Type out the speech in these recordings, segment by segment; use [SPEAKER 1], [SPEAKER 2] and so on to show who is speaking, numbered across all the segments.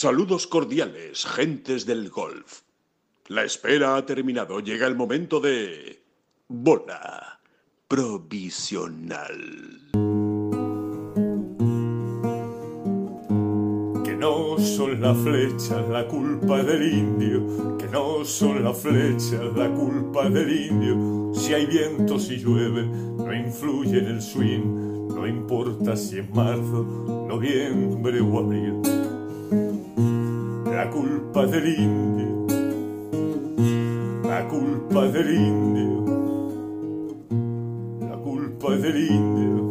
[SPEAKER 1] Saludos cordiales, gentes del golf. La espera ha terminado. Llega el momento de... Bola provisional.
[SPEAKER 2] Que no son las flechas la culpa del indio, que no son las flechas la culpa del indio. Si hay viento, si llueve, no influye en el swing, no importa si es marzo, noviembre o abril. La culpa del indio, la culpa del indio, la culpa del indio,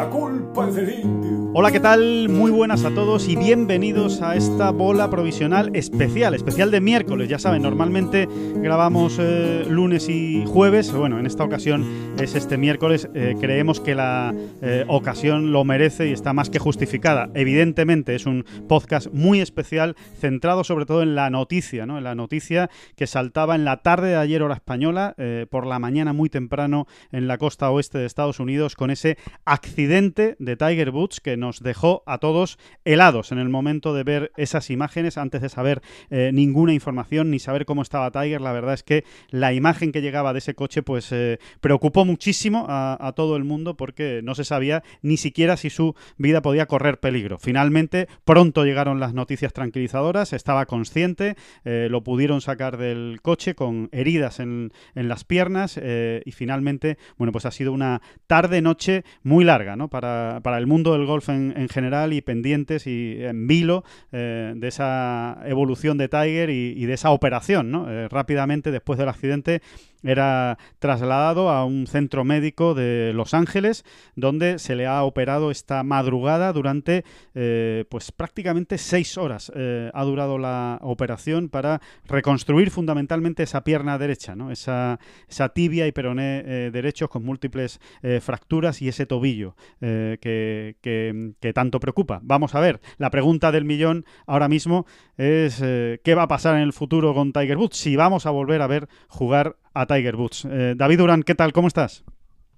[SPEAKER 2] la culpa del indio.
[SPEAKER 3] Hola, ¿qué tal? Muy buenas a todos y bienvenidos a esta bola provisional especial, especial de miércoles. Ya saben, normalmente grabamos eh, lunes y jueves. Bueno, en esta ocasión es este miércoles. Eh, creemos que la eh, ocasión lo merece y está más que justificada. Evidentemente es un podcast muy especial, centrado sobre todo en la noticia, ¿no? En la noticia que saltaba en la tarde de ayer hora española, por la mañana muy temprano en la costa oeste de Estados Unidos, con ese accidente de Tiger Woods que nos dejó a todos helados en el momento de ver esas imágenes, antes de saber eh, ninguna información ni saber cómo estaba Tiger. La verdad es que la imagen que llegaba de ese coche pues eh, preocupó muchísimo a, todo el mundo porque no se sabía ni siquiera si su vida podía correr peligro. Finalmente, pronto llegaron las noticias tranquilizadoras, estaba consciente, eh, lo pudieron sacar del coche con heridas en, en las piernas y finalmente, bueno, pues ha sido una tarde-noche muy larga. Para, para el mundo del golf en, general y pendientes y en vilo eh, de esa evolución de Tiger y, de esa operación. ¿no? Eh, rápidamente, después del accidente, era trasladado a un centro médico de Los Ángeles, donde se le ha operado esta madrugada durante eh, pues prácticamente seis horas. ha durado la operación para reconstruir fundamentalmente esa pierna derecha, ¿no? esa, esa tibia y peroné derechos con múltiples fracturas y ese tobillo que, que, tanto preocupa. Vamos a ver, la pregunta del millón ahora mismo es eh, ¿qué va a pasar en el futuro con Tiger Woods? Si vamos a volver a ver jugar a Tiger Woods. Eh, David Durán, ¿qué tal? ¿Cómo estás?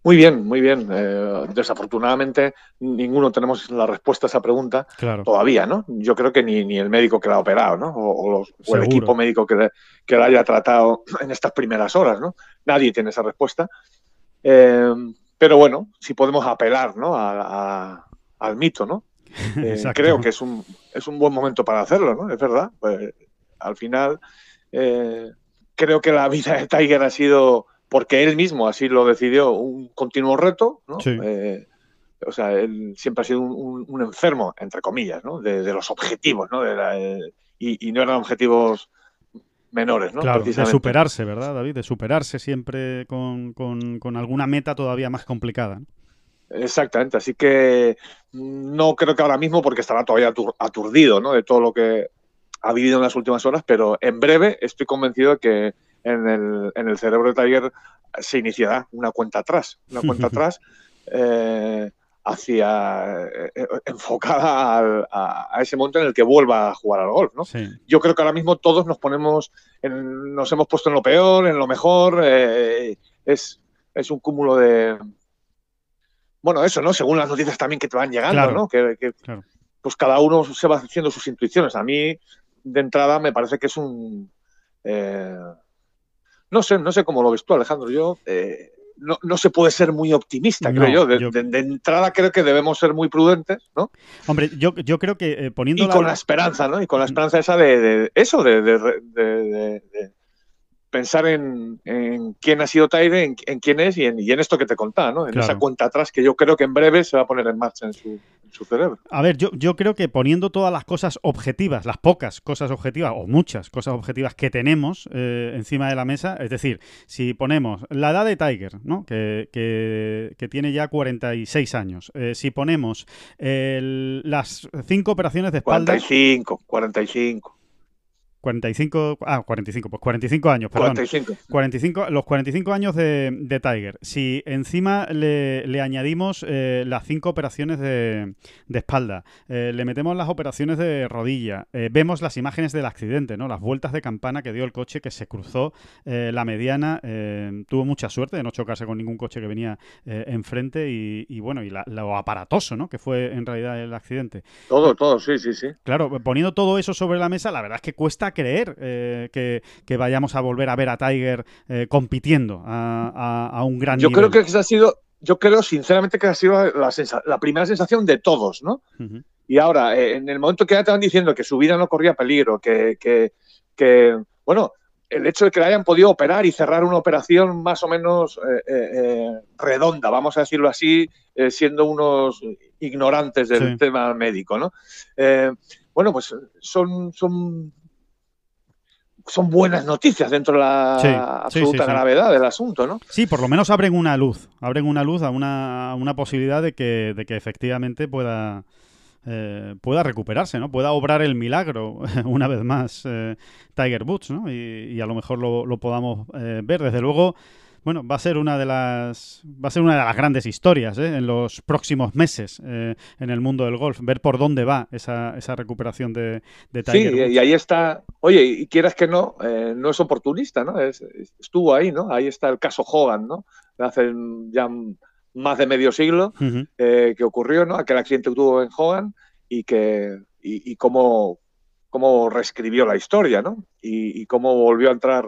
[SPEAKER 4] Muy bien, muy bien. Eh, desafortunadamente, ninguno tenemos la respuesta a esa pregunta todavía, ¿no? Yo creo que ni, el médico que la ha operado, ¿no? O, el equipo médico que, que, la haya tratado en estas primeras horas, ¿no? Nadie tiene esa respuesta. pero bueno, si podemos apelar, ¿no? a, al mito, ¿no? Eh, creo que es un, es un buen momento para hacerlo, ¿no? Es verdad. Pues, al final, eh, creo que la vida de Tiger ha sido, porque él mismo así lo decidió, un continuo reto, ¿no? Eh, o sea, él siempre ha sido un, enfermo, entre comillas, ¿no? De, los objetivos, ¿no? y, no eran objetivos menores, ¿no?
[SPEAKER 3] Claro, de superarse, ¿verdad, David? De superarse siempre con, con, con alguna meta todavía más complicada.
[SPEAKER 4] Exactamente, así que no creo que ahora mismo, porque estará todavía aturdido ¿no? de todo lo que ha vivido en las últimas horas, pero en breve estoy convencido de que en el, en el cerebro de Tiger se iniciará una cuenta atrás, una cuenta atrás eh, hacia eh, enfocada a, ese momento en el que vuelva a jugar al golf. ¿no? Yo creo que ahora mismo todos nos ponemos, nos hemos puesto en lo peor, en lo mejor, eh, es, es un cúmulo de, bueno, eso, ¿no? Según las noticias también que te van llegando, ¿no? Que, pues cada uno se va haciendo sus intuiciones. A mí, de entrada, me parece que es un... Eh, no sé, no sé cómo lo ves tú, Alejandro. Yo... Eh, no, no, se puede ser muy optimista, creo yo. De, entrada creo que debemos ser muy prudentes, ¿no?
[SPEAKER 3] Hombre, yo, yo creo que eh, poniendo...
[SPEAKER 4] Y con la esperanza, ¿no? Y con la esperanza esa de, eso, de, pensar en, quién ha sido Taire, en, quién es y en, esto que te contaba, ¿no? En esa cuenta atrás que yo creo que en breve se va a poner en marcha en su, cerebro.
[SPEAKER 3] A ver, yo, yo creo que poniendo todas las cosas objetivas, las pocas cosas objetivas o muchas cosas objetivas que tenemos eh, encima de la mesa, es decir, si ponemos la edad de Tiger, ¿no? que, que, tiene ya 46 años, eh, si ponemos las cinco operaciones de espalda...
[SPEAKER 4] 45, 45.
[SPEAKER 3] 45, ah, 45, pues 45 años, perdón.
[SPEAKER 4] 45.
[SPEAKER 3] 45 los 45 años de, de Tiger. Si encima le, le añadimos eh, las cinco operaciones de, de espalda, eh, le metemos las operaciones de rodilla, eh, vemos las imágenes del accidente, ¿no? Las vueltas de campana que dio el coche que se cruzó la mediana, tuvo mucha suerte de no chocarse con ningún coche que venía enfrente y, y bueno, y la- lo aparatoso, ¿no? Que fue en realidad el accidente.
[SPEAKER 4] Todo, todo, sí, sí, sí.
[SPEAKER 3] Claro, poniendo todo eso sobre la mesa, la verdad es que cuesta creer eh, que, que vayamos a volver a ver a Tiger eh, compitiendo a, a- a un gran
[SPEAKER 4] Yo
[SPEAKER 3] nivel.
[SPEAKER 4] creo que esa ha sido, yo creo sinceramente que ha sido la, sensa- la primera sensación de todos, ¿no? Y ahora, eh, en el momento que ya te van diciendo que su vida no corría peligro, que, que, que, bueno, el hecho de que le hayan podido operar y cerrar una operación más o menos eh, eh, eh, redonda, vamos a decirlo así, eh, siendo unos ignorantes del
[SPEAKER 3] Sí.
[SPEAKER 4] tema médico, ¿no? Bueno, pues son, son, son buenas noticias dentro de la
[SPEAKER 3] Sí,
[SPEAKER 4] absoluta
[SPEAKER 3] sí, sí.
[SPEAKER 4] gravedad del asunto, ¿no?
[SPEAKER 3] Sí, por lo menos abren una luz, abren una luz a una, a una posibilidad de que, de que efectivamente pueda, eh, pueda recuperarse, ¿no? Pueda obrar el milagro una vez más eh, Tiger Woods, ¿no? Y, y a lo mejor lo, lo podamos eh, ver. Desde luego, bueno, va a ser una de las va a ser una de las grandes historias ¿eh? en los próximos meses eh, en el mundo del golf. Ver por dónde va esa, esa recuperación de, de
[SPEAKER 4] Sí,
[SPEAKER 3] Tiger Woods.
[SPEAKER 4] y ahí está. Oye, y quieras que no, eh, no es oportunista, ¿no? Es- es- estuvo ahí, ¿no? Ahí está el caso Hogan, ¿no? Hace ya más de medio siglo eh, que ocurrió, ¿no? Aquel accidente que tuvo en Hogan y que y, y cómo, cómo reescribió la historia, ¿no? Y, y cómo volvió a entrar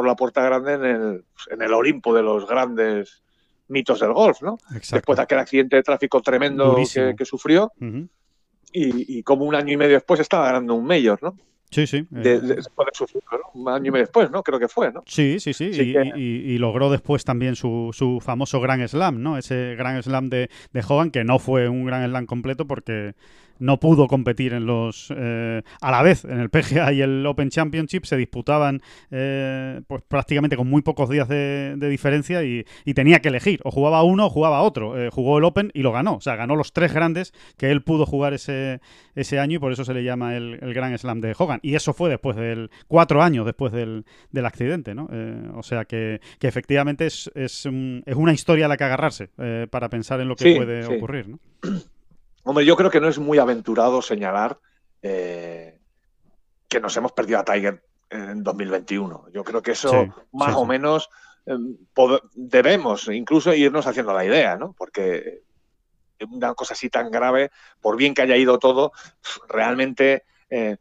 [SPEAKER 4] por la puerta grande en el, en el Olimpo de los grandes mitos del golf, ¿no?
[SPEAKER 3] Exacto.
[SPEAKER 4] Después de aquel accidente de tráfico tremendo que, que sufrió y, y como un año y medio después estaba ganando un mayor, ¿no?
[SPEAKER 3] Sí, sí.
[SPEAKER 4] de,
[SPEAKER 3] eh,
[SPEAKER 4] de- después de sufrirlo, ¿no? Un año y medio después, ¿no? Creo que fue, ¿no?
[SPEAKER 3] Sí, sí, sí.
[SPEAKER 4] Así
[SPEAKER 3] y,
[SPEAKER 4] que-
[SPEAKER 3] y- y logró después también su, su famoso Grand Slam, ¿no? Ese Grand Slam de, de Hogan, que no fue un Grand Slam completo porque no pudo competir en los. eh, a la vez, en el PGA y el Open Championship se disputaban eh, pues prácticamente con muy pocos días de, de diferencia y, y tenía que elegir. O jugaba uno o jugaba otro. Eh, jugó el Open y lo ganó. O sea, ganó los tres grandes que él pudo jugar ese, ese año y por eso se le llama el, el Grand Slam de Hogan. Y eso fue después del. cuatro años después del, del accidente, ¿no? Eh, o sea que, que efectivamente es, es, un- es una historia a la que agarrarse eh, para pensar en lo que
[SPEAKER 4] Sí,
[SPEAKER 3] puede
[SPEAKER 4] sí.
[SPEAKER 3] ocurrir, ¿no?
[SPEAKER 4] Hombre, yo creo que no es muy aventurado señalar eh, que nos hemos perdido a Tiger en 2021. Yo creo que eso
[SPEAKER 3] Sí,
[SPEAKER 4] más
[SPEAKER 3] sí,
[SPEAKER 4] o menos eh, debemos incluso irnos haciendo la idea, ¿no? Porque una cosa así tan grave, por bien que haya ido todo, realmente eh,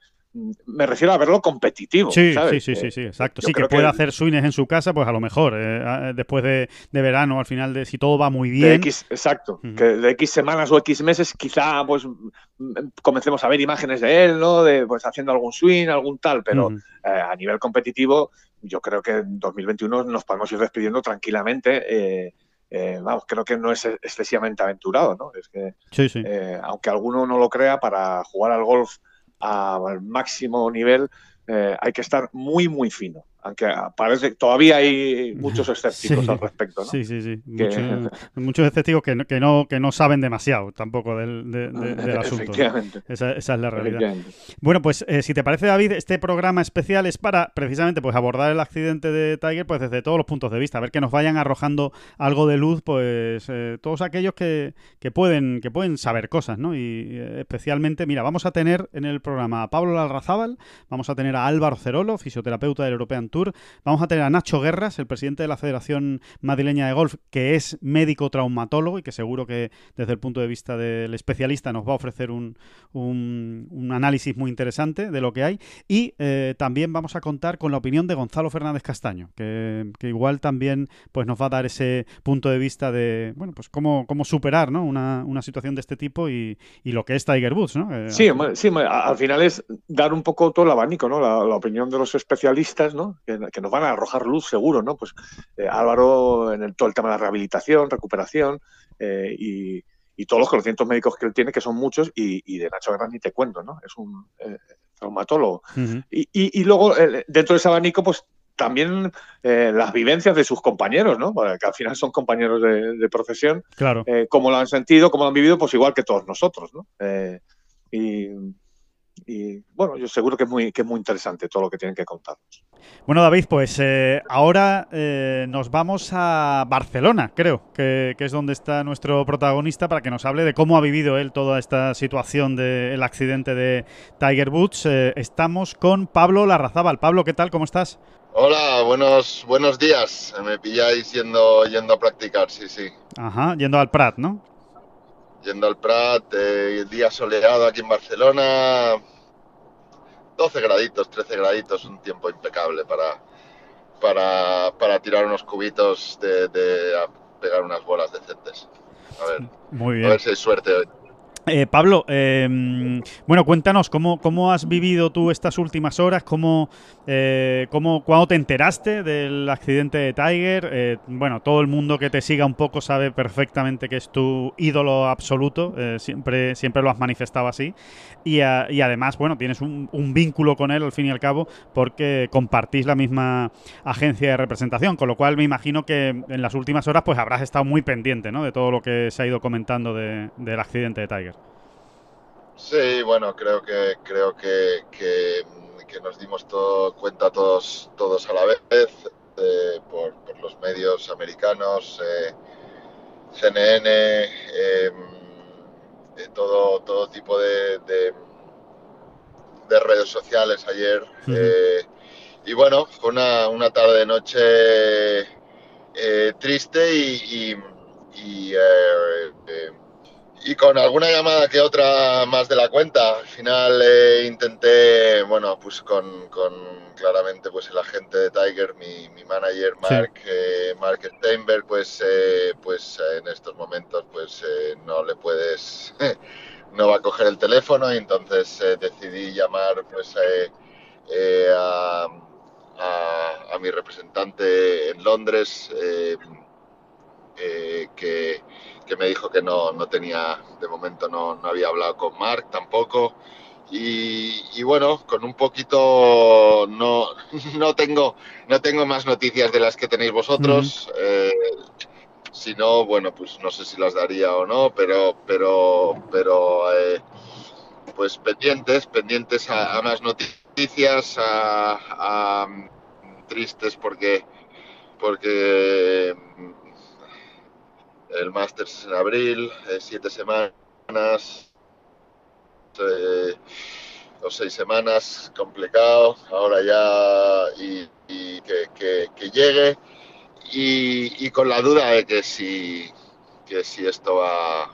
[SPEAKER 4] me refiero a verlo competitivo.
[SPEAKER 3] Sí,
[SPEAKER 4] ¿sabes?
[SPEAKER 3] sí, sí, sí,
[SPEAKER 4] Eh,
[SPEAKER 3] sí, exacto.
[SPEAKER 4] yo
[SPEAKER 3] Sí, que puede
[SPEAKER 4] que-
[SPEAKER 3] hacer swings en su casa, pues a lo mejor, eh, a- después de, de verano, al final, de si todo va muy
[SPEAKER 4] de
[SPEAKER 3] bien.
[SPEAKER 4] X, exacto,
[SPEAKER 3] Ujú.
[SPEAKER 4] que de X semanas o X meses quizá pues mm, comencemos a ver imágenes de él, ¿no? De pues haciendo algún swing, algún tal, pero
[SPEAKER 3] Ujú.
[SPEAKER 4] eh, a nivel competitivo yo creo que en 2021 nos podemos ir despidiendo tranquilamente. eh, eh, vamos, creo que no es excesivamente aventurado, ¿no? Es que
[SPEAKER 3] Sí, sí.
[SPEAKER 4] eh, aunque alguno no lo crea, para jugar al golf al máximo nivel eh, hay que estar muy, muy fino. Aunque parece todavía hay muchos escépticos
[SPEAKER 3] Sí.
[SPEAKER 4] al respecto, ¿no?
[SPEAKER 3] Sí, sí, sí.
[SPEAKER 4] Que-
[SPEAKER 3] Muchos, muchos escépticos que no, que, no, que no saben demasiado tampoco del, de- de- del asunto. Esa, esa es la realidad. Bueno, pues eh, si te parece, David, este programa especial es para precisamente pues abordar el accidente de Tiger pues desde todos los puntos de vista, a ver que nos vayan arrojando algo de luz, pues eh, todos aquellos que, que pueden que pueden saber cosas, ¿no? Y eh, especialmente, mira, vamos a tener en el programa a Pablo Larrazábal, vamos a tener a Álvaro Cerolo, fisioterapeuta del European Tour, vamos a tener a Nacho Guerras, el presidente de la Federación Madrileña de Golf, que es médico traumatólogo y que seguro que desde el punto de vista del especialista nos va a ofrecer un, un, un análisis muy interesante de lo que hay. Y eh, también vamos a contar con la opinión de Gonzalo Fernández Castaño, que, igual también pues, nos va a dar ese punto de vista de bueno pues cómo, cómo superar ¿no? una, una situación de este tipo y, y lo que es Tiger Woods. ¿no? Eh,
[SPEAKER 4] Sí, sí, al final es dar un poco todo el abanico, ¿no? La, la opinión de los especialistas, ¿no? Que, que nos van a arrojar luz seguro, ¿no? Pues eh, Álvaro en el, todo el tema de la rehabilitación, recuperación eh, y, y todos los conocimientos médicos que él tiene, que son muchos, y, y de Nacho Guerra ni te cuento, ¿no? Es un eh, traumatólogo.
[SPEAKER 3] ujú.
[SPEAKER 4] Y, y- y luego, eh, dentro de ese abanico, pues también eh, las vivencias de sus compañeros, ¿no? Porque al final son compañeros de, de profesión
[SPEAKER 3] Claro.
[SPEAKER 4] eh, cómo lo han sentido, cómo lo han vivido, pues igual que todos nosotros, ¿no? Eh, y, y, bueno, yo seguro que es, muy, que es muy interesante todo lo que tienen que contarnos.
[SPEAKER 3] Bueno, David, pues eh, ahora eh, nos vamos a Barcelona, creo, que, es donde está nuestro protagonista, para que nos hable de cómo ha vivido él toda esta situación del accidente de Tiger Woods. Eh, estamos con Pablo Larrazábal. Pablo, ¿qué tal? ¿Cómo estás?
[SPEAKER 5] Hola, buenos, buenos días. Me pilláis yendo, yendo a practicar, sí, sí.
[SPEAKER 3] Ajá, yendo al Prat, ¿no?
[SPEAKER 5] Yendo al Prat, eh, día soleado aquí en Barcelona, 12 graditos, 13 graditos, un tiempo impecable para, para, para tirar unos cubitos de, de pegar unas bolas decentes. A ver,
[SPEAKER 3] Muy bien.
[SPEAKER 5] a ver si hay suerte hoy.
[SPEAKER 3] Eh, Pablo, eh, bueno, cuéntanos cómo, cómo has vivido tú estas últimas horas, cómo, eh, cómo cuándo te enteraste del accidente de Tiger. Eh, bueno, todo el mundo que te siga un poco sabe perfectamente que es tu ídolo absoluto, siempre, siempre lo has manifestado así. Y, a- y además, bueno, tienes un, un vínculo con él al fin y al cabo porque compartís la misma agencia de representación, con lo cual me imagino que en las últimas horas pues habrás estado muy pendiente ¿no? de todo lo que se ha ido comentando de- del accidente de Tiger.
[SPEAKER 5] Sí, bueno, creo que creo que, que, que nos dimos todo, cuenta todos todos a la vez eh, por, por los medios americanos, eh, CNN, eh, eh, todo todo tipo de, de, de redes sociales ayer. Eh, y bueno, fue una, una tarde noche eh, triste y, y, y, eh, eh, y con alguna llamada que otra más de la cuenta. Al final eh, intenté, bueno, pues con, con claramente pues el agente de Tiger, mi, mi manager
[SPEAKER 3] Sí.
[SPEAKER 5] Mark, eh, Mark Steinberg, pues, eh, pues en estos momentos pues eh, no le puedes, no va a coger el teléfono y entonces decidí llamar pues a, a- a mi representante en Londres. que, que me dijo que no, no tenía, de momento no, no había hablado con Mark tampoco. Y, y bueno, con un poquito no, no, tengo, no tengo más noticias de las que tenéis vosotros. eh, si no, bueno, pues no sé si las daría o no, pero, pero, pero eh, pues pendientes, pendientes a, a más noticias, a, a, mm, tristes porque, porque el Masters es en abril, eh, siete semanas eh, o seis semanas, complicado, ahora ya y, y que, que- que llegue. Y, y con la duda de que si, que si esto va...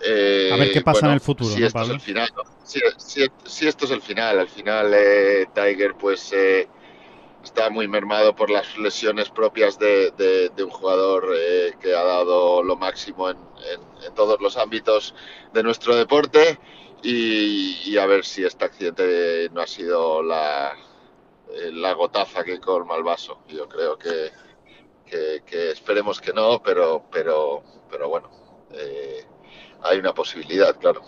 [SPEAKER 5] eh,
[SPEAKER 3] A ver qué pasa en el futuro,
[SPEAKER 5] Si
[SPEAKER 3] ¿no,
[SPEAKER 5] esto es el final, ¿no? Si, si- si esto es el final, al final eh, Tiger pues... está muy mermado por las lesiones propias de, de- de un jugador eh, que ha dado lo máximo en, en- en todos los ámbitos de nuestro deporte y, y a ver si este accidente no ha sido la, eh, la gotaza que colma el vaso. Yo creo que, que- que esperemos que no, pero, pero, pero bueno, eh, hay una posibilidad, claro.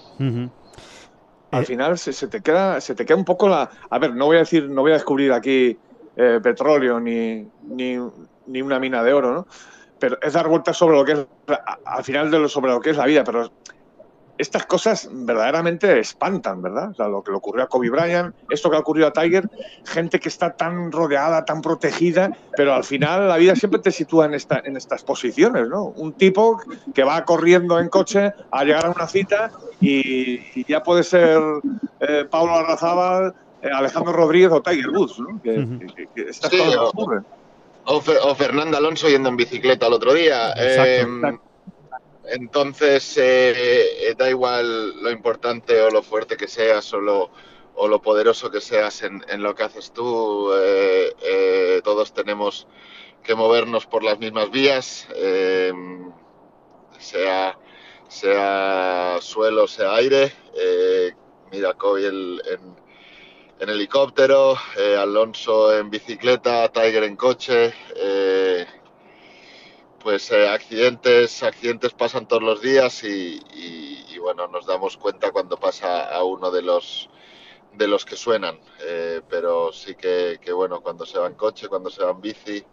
[SPEAKER 4] Al
[SPEAKER 3] Eh,
[SPEAKER 4] final se, se te queda, se te queda un poco la. A ver, no voy a decir, no voy a descubrir aquí eh, petróleo ni, ni, ni una mina de oro, ¿no? Pero es dar vueltas sobre lo que es, al final de lo, sobre lo que es la vida. Pero estas cosas verdaderamente espantan, ¿verdad? O sea, lo que le ocurrió a Kobe Bryant, esto que le ocurrió a Tiger, gente que está tan rodeada, tan protegida, pero al final la vida siempre te sitúa en, esta, en estas posiciones, ¿no? Un tipo que va corriendo en coche a llegar a una cita y, ya puede ser eh, Pablo Arrazábal, Alejandro Rodríguez o Tiger Woods, ¿no? Que,
[SPEAKER 3] Ujú.
[SPEAKER 4] que- que estas
[SPEAKER 5] Sí,
[SPEAKER 4] cosas
[SPEAKER 5] o-
[SPEAKER 4] ocurren.
[SPEAKER 5] O, Fe- o Fernando Alonso yendo en bicicleta el otro día.
[SPEAKER 3] Exacto.
[SPEAKER 5] Eh, entonces, eh, eh, da igual lo importante o lo fuerte que seas o lo, o lo poderoso que seas en, en lo que haces tú. eh, eh, todos tenemos que movernos por las mismas vías, eh, sea, sea suelo, sea aire. Eh, mira, Kobe el- en, en helicóptero, eh, Alonso en bicicleta, Tiger en coche. eh, pues eh, accidentes, accidentes pasan todos los días y, bueno, nos damos cuenta cuando pasa a uno de los de los que suenan. pero sí que, bueno, cuando se va en coche, cuando se va en bici,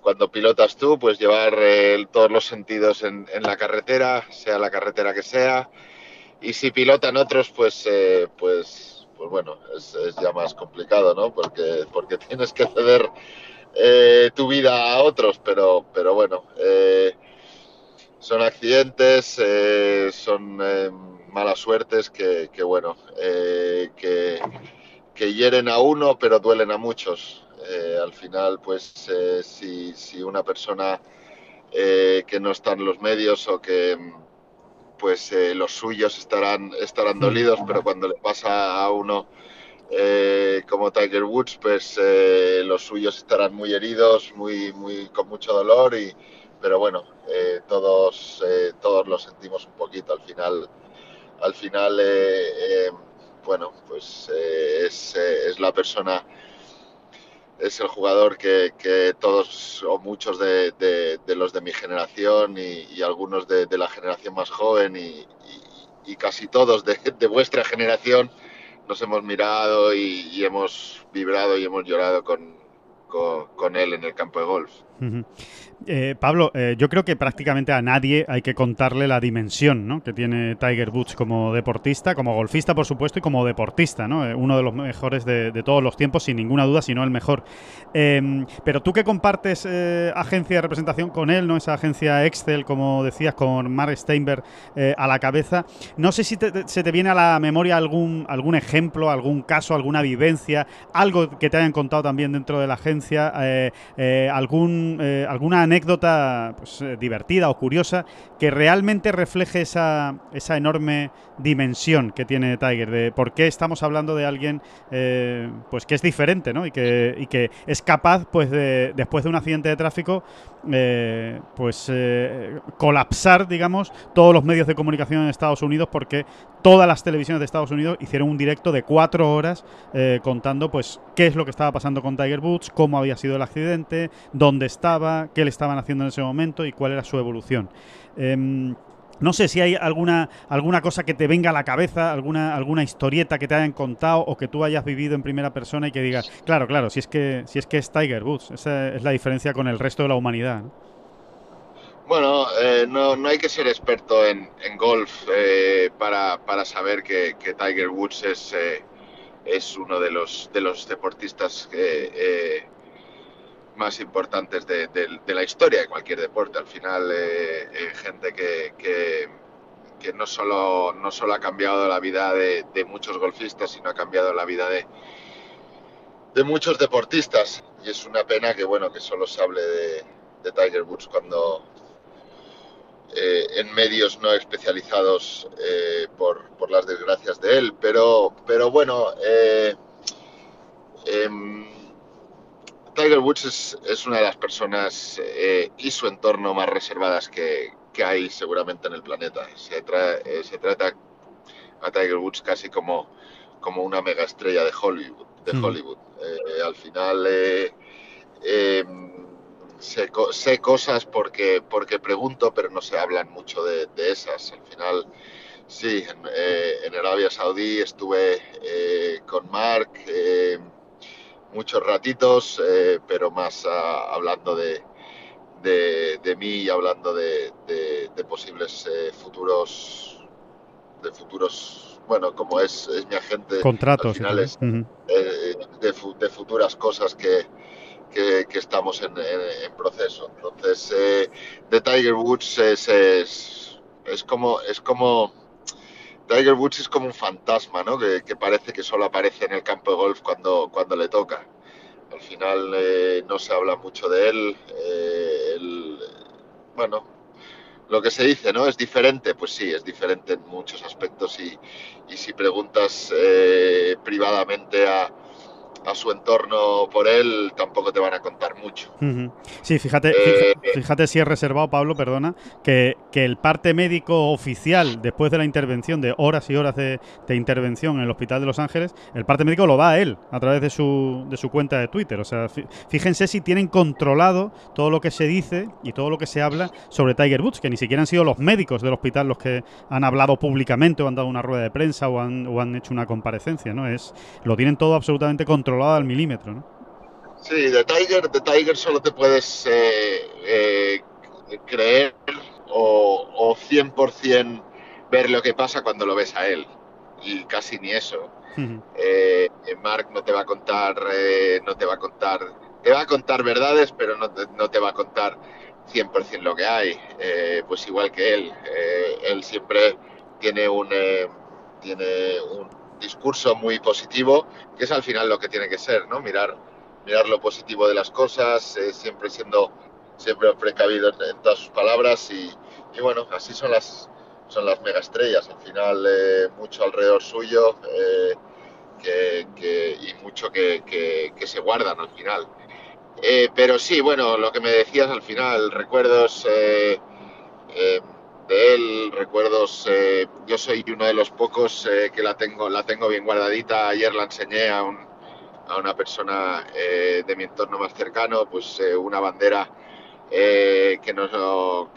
[SPEAKER 5] cuando pilotas tú, pues llevar todos los sentidos en, la carretera, sea la carretera que sea, y si pilotan otros, pues, pues, pues bueno, es, ya más complicado, ¿no? Porque, porque tienes que ceder eh, tu vida a otros, pero, pero bueno, eh, son accidentes, son malas suertes que, que bueno, que, que hieren a uno, pero duelen a muchos. al final, pues, si, si una persona que no está en los medios o que pues eh, los suyos estarán, estarán dolidos, pero cuando le pasa a uno eh, como Tiger Woods, pues eh, los suyos estarán muy heridos, muy, muy, con mucho dolor, y, pero bueno, todos, todos lo sentimos un poquito. Al final, al final bueno, pues es, es la persona es el jugador que, todos o muchos de, los de mi generación y, algunos de, la generación más joven y, casi todos de, vuestra generación nos hemos mirado y, hemos vibrado y hemos llorado con, con, él en el campo de golf.
[SPEAKER 3] Eh, Pablo, eh, yo creo que prácticamente a nadie hay que contarle la dimensión ¿no? que tiene Tiger Woods como deportista, como golfista, por supuesto, y como deportista, ¿no? Eh, uno de los mejores de, todos los tiempos, sin ninguna duda, si no el mejor. Em, pero tú que compartes agencia de representación con él, ¿no? esa agencia Excel, como decías, con Mark Steinberg a la cabeza, no sé si se te viene a la memoria algún, algún ejemplo, algún caso, alguna vivencia, algo que te hayan contado también dentro de la agencia, algún, alguna anécdota pues, eh, divertida o curiosa que realmente refleje esa, esa enorme dimensión que tiene Tiger, de por qué estamos hablando de alguien eh, pues que es diferente ¿no? y, que, y que es capaz, pues de, después de un accidente de tráfico, eh, pues colapsar, digamos, todos los medios de comunicación en Estados Unidos porque todas las televisiones de Estados Unidos hicieron un directo de cuatro horas contando pues qué es lo que estaba pasando con Tiger Woods, cómo había sido el accidente, dónde estaba, qué le estaba estaban haciendo en ese momento y cuál era su evolución. No sé si hay alguna, alguna cosa que te venga a la cabeza, alguna, alguna historieta que te hayan contado o que tú hayas vivido en primera persona y que digas, claro, claro, si es que, si es, que es Tiger Woods, esa es la diferencia con el resto de la humanidad.
[SPEAKER 5] Bueno, eh, no, no, hay que ser experto en, golf eh, para, saber que, Tiger Woods es, eh, es uno de los, de los deportistas que más importantes de, la historia de cualquier deporte. Al final, eh, eh, gente que, no, solo, ha cambiado la vida de, muchos golfistas, sino ha cambiado la vida de, muchos deportistas. Y es una pena que, bueno, que solo se hable de, Tiger Woods cuando eh, en medios no especializados por, por, las desgracias de él. Pero, pero bueno, em, Tiger Woods es, una de las personas eh, y su entorno más reservadas que, hay seguramente en el planeta. Se, eh, se, trata a Tiger Woods casi como, como una mega estrella de Hollywood. De hmm. Hollywood. Eh, al final em, sé, cosas porque, porque pregunto, pero no se hablan mucho de, esas. Al final, sí, en, en Arabia Saudí estuve con Mark muchos ratitos, eh, pero más ah, hablando de, de, mí y hablando de, posibles eh, futuros, de futuros, bueno, como es, es mi agente,
[SPEAKER 3] contratos,
[SPEAKER 5] finales, eh, de, futuras cosas que, que, estamos en, proceso. Entonces, de Tiger Woods es, es, es como es como Tiger Woods es como un fantasma, ¿no? Que, parece que solo aparece en el campo de golf cuando, cuando le toca. Al final eh, no se habla mucho de él. Eh, bueno, lo que se dice, ¿no? Es diferente. Pues sí, es diferente en muchos aspectos y, y si preguntas eh, privadamente a, a su entorno por él, tampoco te van a contar mucho.
[SPEAKER 3] Sí, fíjate, eh, fíjate, si es reservado, Pablo, perdona, que, que, el parte médico oficial, después de la intervención, de horas y horas de, intervención en el Hospital de Los Ángeles, el parte médico lo va a él, a través de su, de su cuenta de Twitter. O sea, fíjense si tienen controlado todo lo que se dice y todo lo que se habla sobre Tiger Woods, que ni siquiera han sido los médicos del hospital los que han hablado públicamente o han dado una rueda de prensa o han, o han hecho una comparecencia, ¿no? Es, lo tienen todo absolutamente controlado al milímetro, ¿no?
[SPEAKER 5] Sí, de Tiger, de Tiger solo te puedes eh, eh, creer o, o 100% ver lo que pasa cuando lo ves a él. Y casi ni eso. Eh, Mark no te va a contar, eh, no te va a contar, te va a contar verdades, pero no te, no te va a contar 100% lo que hay. Pues igual que él, él siempre tiene un, tiene un discurso muy positivo, que es al final lo que tiene que ser, ¿no? Mirar, mirar lo positivo de las cosas, eh, siempre siendo siempre precavido en, todas sus palabras y, y bueno, así son las son las mega estrellas. Al final eh, mucho alrededor suyo. eh, y mucho que, que- se guardan al final. Pero sí, bueno, lo que me decías al final, recuerdos de él, recuerdos. eh, yo soy uno de los pocos eh, que la tengo, la tengo bien guardadita. Ayer la enseñé a, un- a una persona eh, de mi entorno más cercano, pues una bandera que nos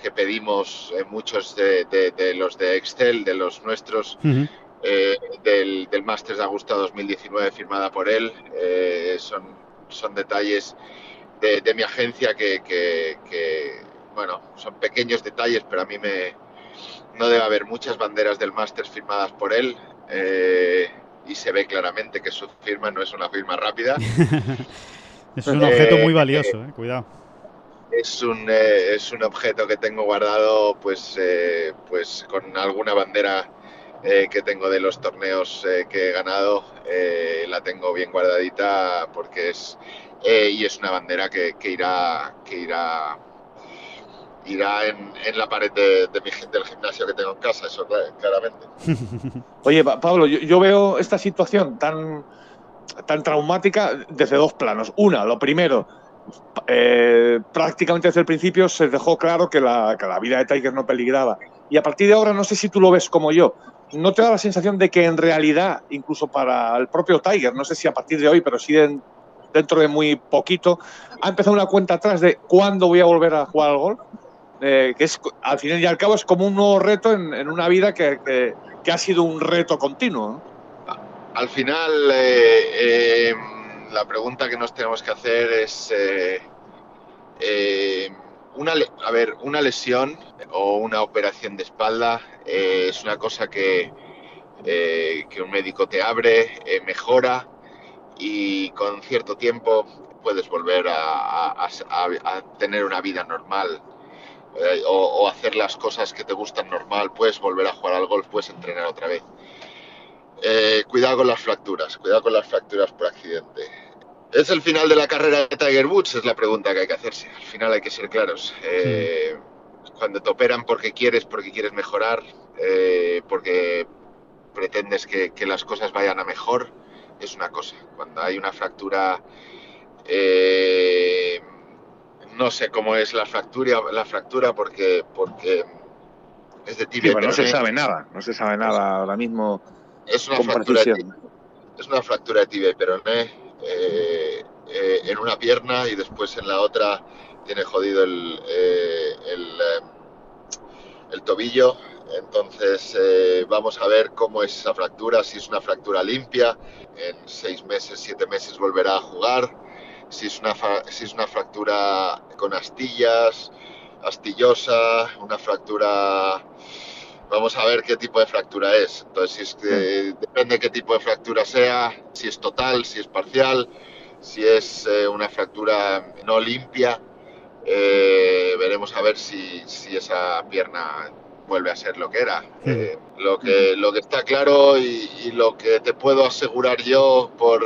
[SPEAKER 5] que pedimos muchos de, de- de los de Excel, de los nuestros,
[SPEAKER 3] Ujú.
[SPEAKER 5] eh, del, del Masters de Augusta 2019 firmada por él. Son, son detalles de, de mi agencia que, que- que, bueno, son pequeños detalles, pero a mí me no debe haber muchas banderas del Masters firmadas por él. eh, y se ve claramente que su firma no es una firma rápida.
[SPEAKER 3] Es un objeto
[SPEAKER 5] Eh,
[SPEAKER 3] muy valioso, eh, cuidado.
[SPEAKER 5] Es un, eh, es un objeto que tengo guardado pues, pues con alguna bandera que tengo de los torneos que he ganado. la tengo bien guardadita porque es y es una bandera que, que irá que irá irá en, en la pared de, de mi, del gimnasio que tengo en casa, eso cla- claramente.
[SPEAKER 4] Oye, Pa- Pablo, yo, yo veo esta situación tan, tan traumática desde dos planos. Una, lo primero, eh, prácticamente desde el principio se dejó claro que la, que la vida de Tiger no peligraba. Y a partir de ahora, no sé si tú lo ves como yo, ¿no te da la sensación de que en realidad, incluso para el propio Tiger, no sé si a partir de hoy, pero sí de- dentro de muy poquito, ha empezado una cuenta atrás de cuándo voy a volver a jugar al golf? Eh, que es, al final y al cabo es como un nuevo reto en, una vida que, que- ha sido un reto continuo.
[SPEAKER 5] Al final, eh, eh, la pregunta que nos tenemos que hacer es, una, a ver, una lesión o una operación de espalda es una cosa que, que un médico te abre, mejora y con cierto tiempo puedes volver a tener una vida normal. Eh, o, hacer las cosas que te gustan normal, puedes volver a jugar al golf, puedes entrenar otra vez. Eh, cuidado con las fracturas, cuidado con las fracturas por accidente. ¿Es el final de la carrera de Tiger Woods? Es la pregunta que hay que hacerse. Al final hay que ser claros. Eh, Cuando te operan porque quieres, porque quieres mejorar, eh, porque pretendes que, las cosas vayan a mejor, es una cosa. Cuando hay una fractura, no sé cómo es la fractura, la fractura porque, porque es de
[SPEAKER 4] Sí,
[SPEAKER 5] tibia
[SPEAKER 4] bueno, no se sabe nada, no se sabe nada ahora mismo
[SPEAKER 5] Es una fractura
[SPEAKER 4] precisión.
[SPEAKER 5] es una fractura de tibia y peroné eh, eh, en una pierna y después en la otra tiene jodido el, eh, el, eh, el tobillo. Entonces eh, vamos a ver cómo es esa fractura, si es una fractura limpia, en seis meses, siete meses volverá a jugar, si es una, si es una fractura con astillas, astillosa, una fractura Vamos a ver qué tipo de fractura es. Entonces, si es que, depende qué tipo de fractura sea, si es total, si es parcial, si es eh, una fractura no limpia, eh, veremos a ver si, si esa pierna vuelve a ser lo que era. Eh, lo, que, lo que está claro y, y lo que te puedo asegurar yo por,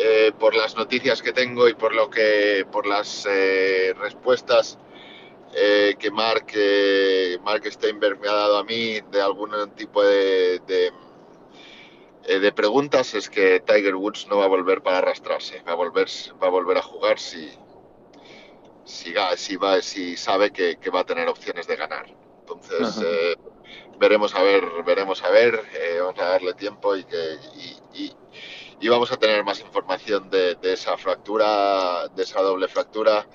[SPEAKER 5] eh, por las noticias que tengo y por, lo que, por las eh, respuestas eh, que Mark, eh, Mark Steinberg me ha dado a mí de algún tipo de, de, eh, de preguntas es que Tiger Woods no va a volver para arrastrarse, va a volver, va a, volver a jugar si, si, va, si sabe que, que va a tener opciones de ganar. Entonces, eh, veremos a ver, veremos a ver, vamos a darle tiempo y, que, y, y- y vamos a tener más información de, de esa fractura, de esa doble fractura,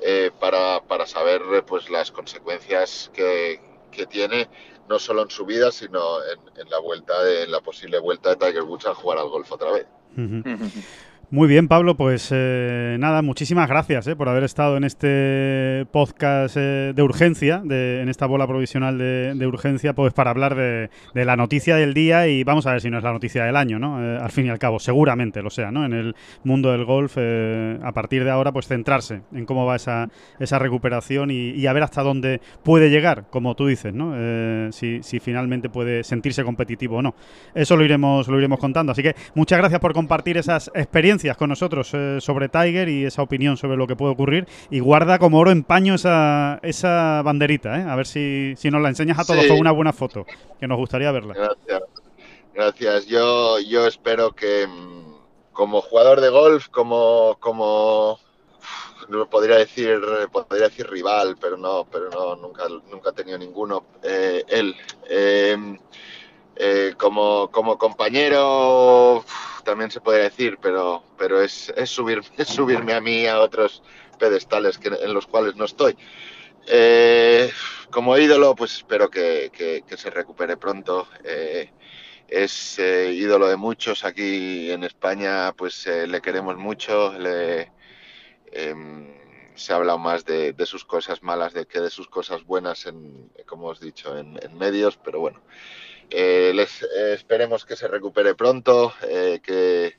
[SPEAKER 5] eh, para, para saber pues las consecuencias que, que tiene, no solo en su vida, sino en, en la vuelta de, en la posible vuelta de Tiger Woods a jugar al golf otra vez.
[SPEAKER 3] Muy bien, Pablo, pues eh, nada, muchísimas gracias eh, por haber estado en este podcast eh, de urgencia, de, en esta bola provisional de, urgencia, pues para hablar de, la noticia del día y vamos a ver si no es la noticia del año, ¿no? al fin y al cabo, seguramente lo sea, ¿no? En el mundo del golf, a partir de ahora, pues centrarse en cómo va esa, esa recuperación y, a ver hasta dónde puede llegar, como tú dices, ¿no? Si, si, finalmente puede sentirse competitivo o no. Eso lo iremos, lo iremos contando. Así que muchas gracias por compartir esas experiencias con nosotros eh, sobre Tiger y esa opinión sobre lo que puede ocurrir. Y guarda como oro en paño esa, esa banderita, ¿eh? a ver si, si nos la enseñas a todos con una buena foto, que nos gustaría verla.
[SPEAKER 5] Gracias. Gracias. Yo, yo espero que mm, como jugador de golf, como, como no podría decir podría decir rival pero no pero no nunca nunca ha tenido ninguno eh, él como como compañero también se podría decir, pero, pero es, es, subir, subirme a mí a otros pedestales que, en los cuales no estoy. Eh, como ídolo, pues espero que, que, se recupere pronto. Eh, es eh, ídolo de muchos aquí en España, pues le queremos mucho. Em, se ha hablado más de, sus cosas malas de que de sus cosas buenas, en, como os he dicho, en medios, pero bueno. Eh, les, eh, esperemos que se recupere pronto, eh, que,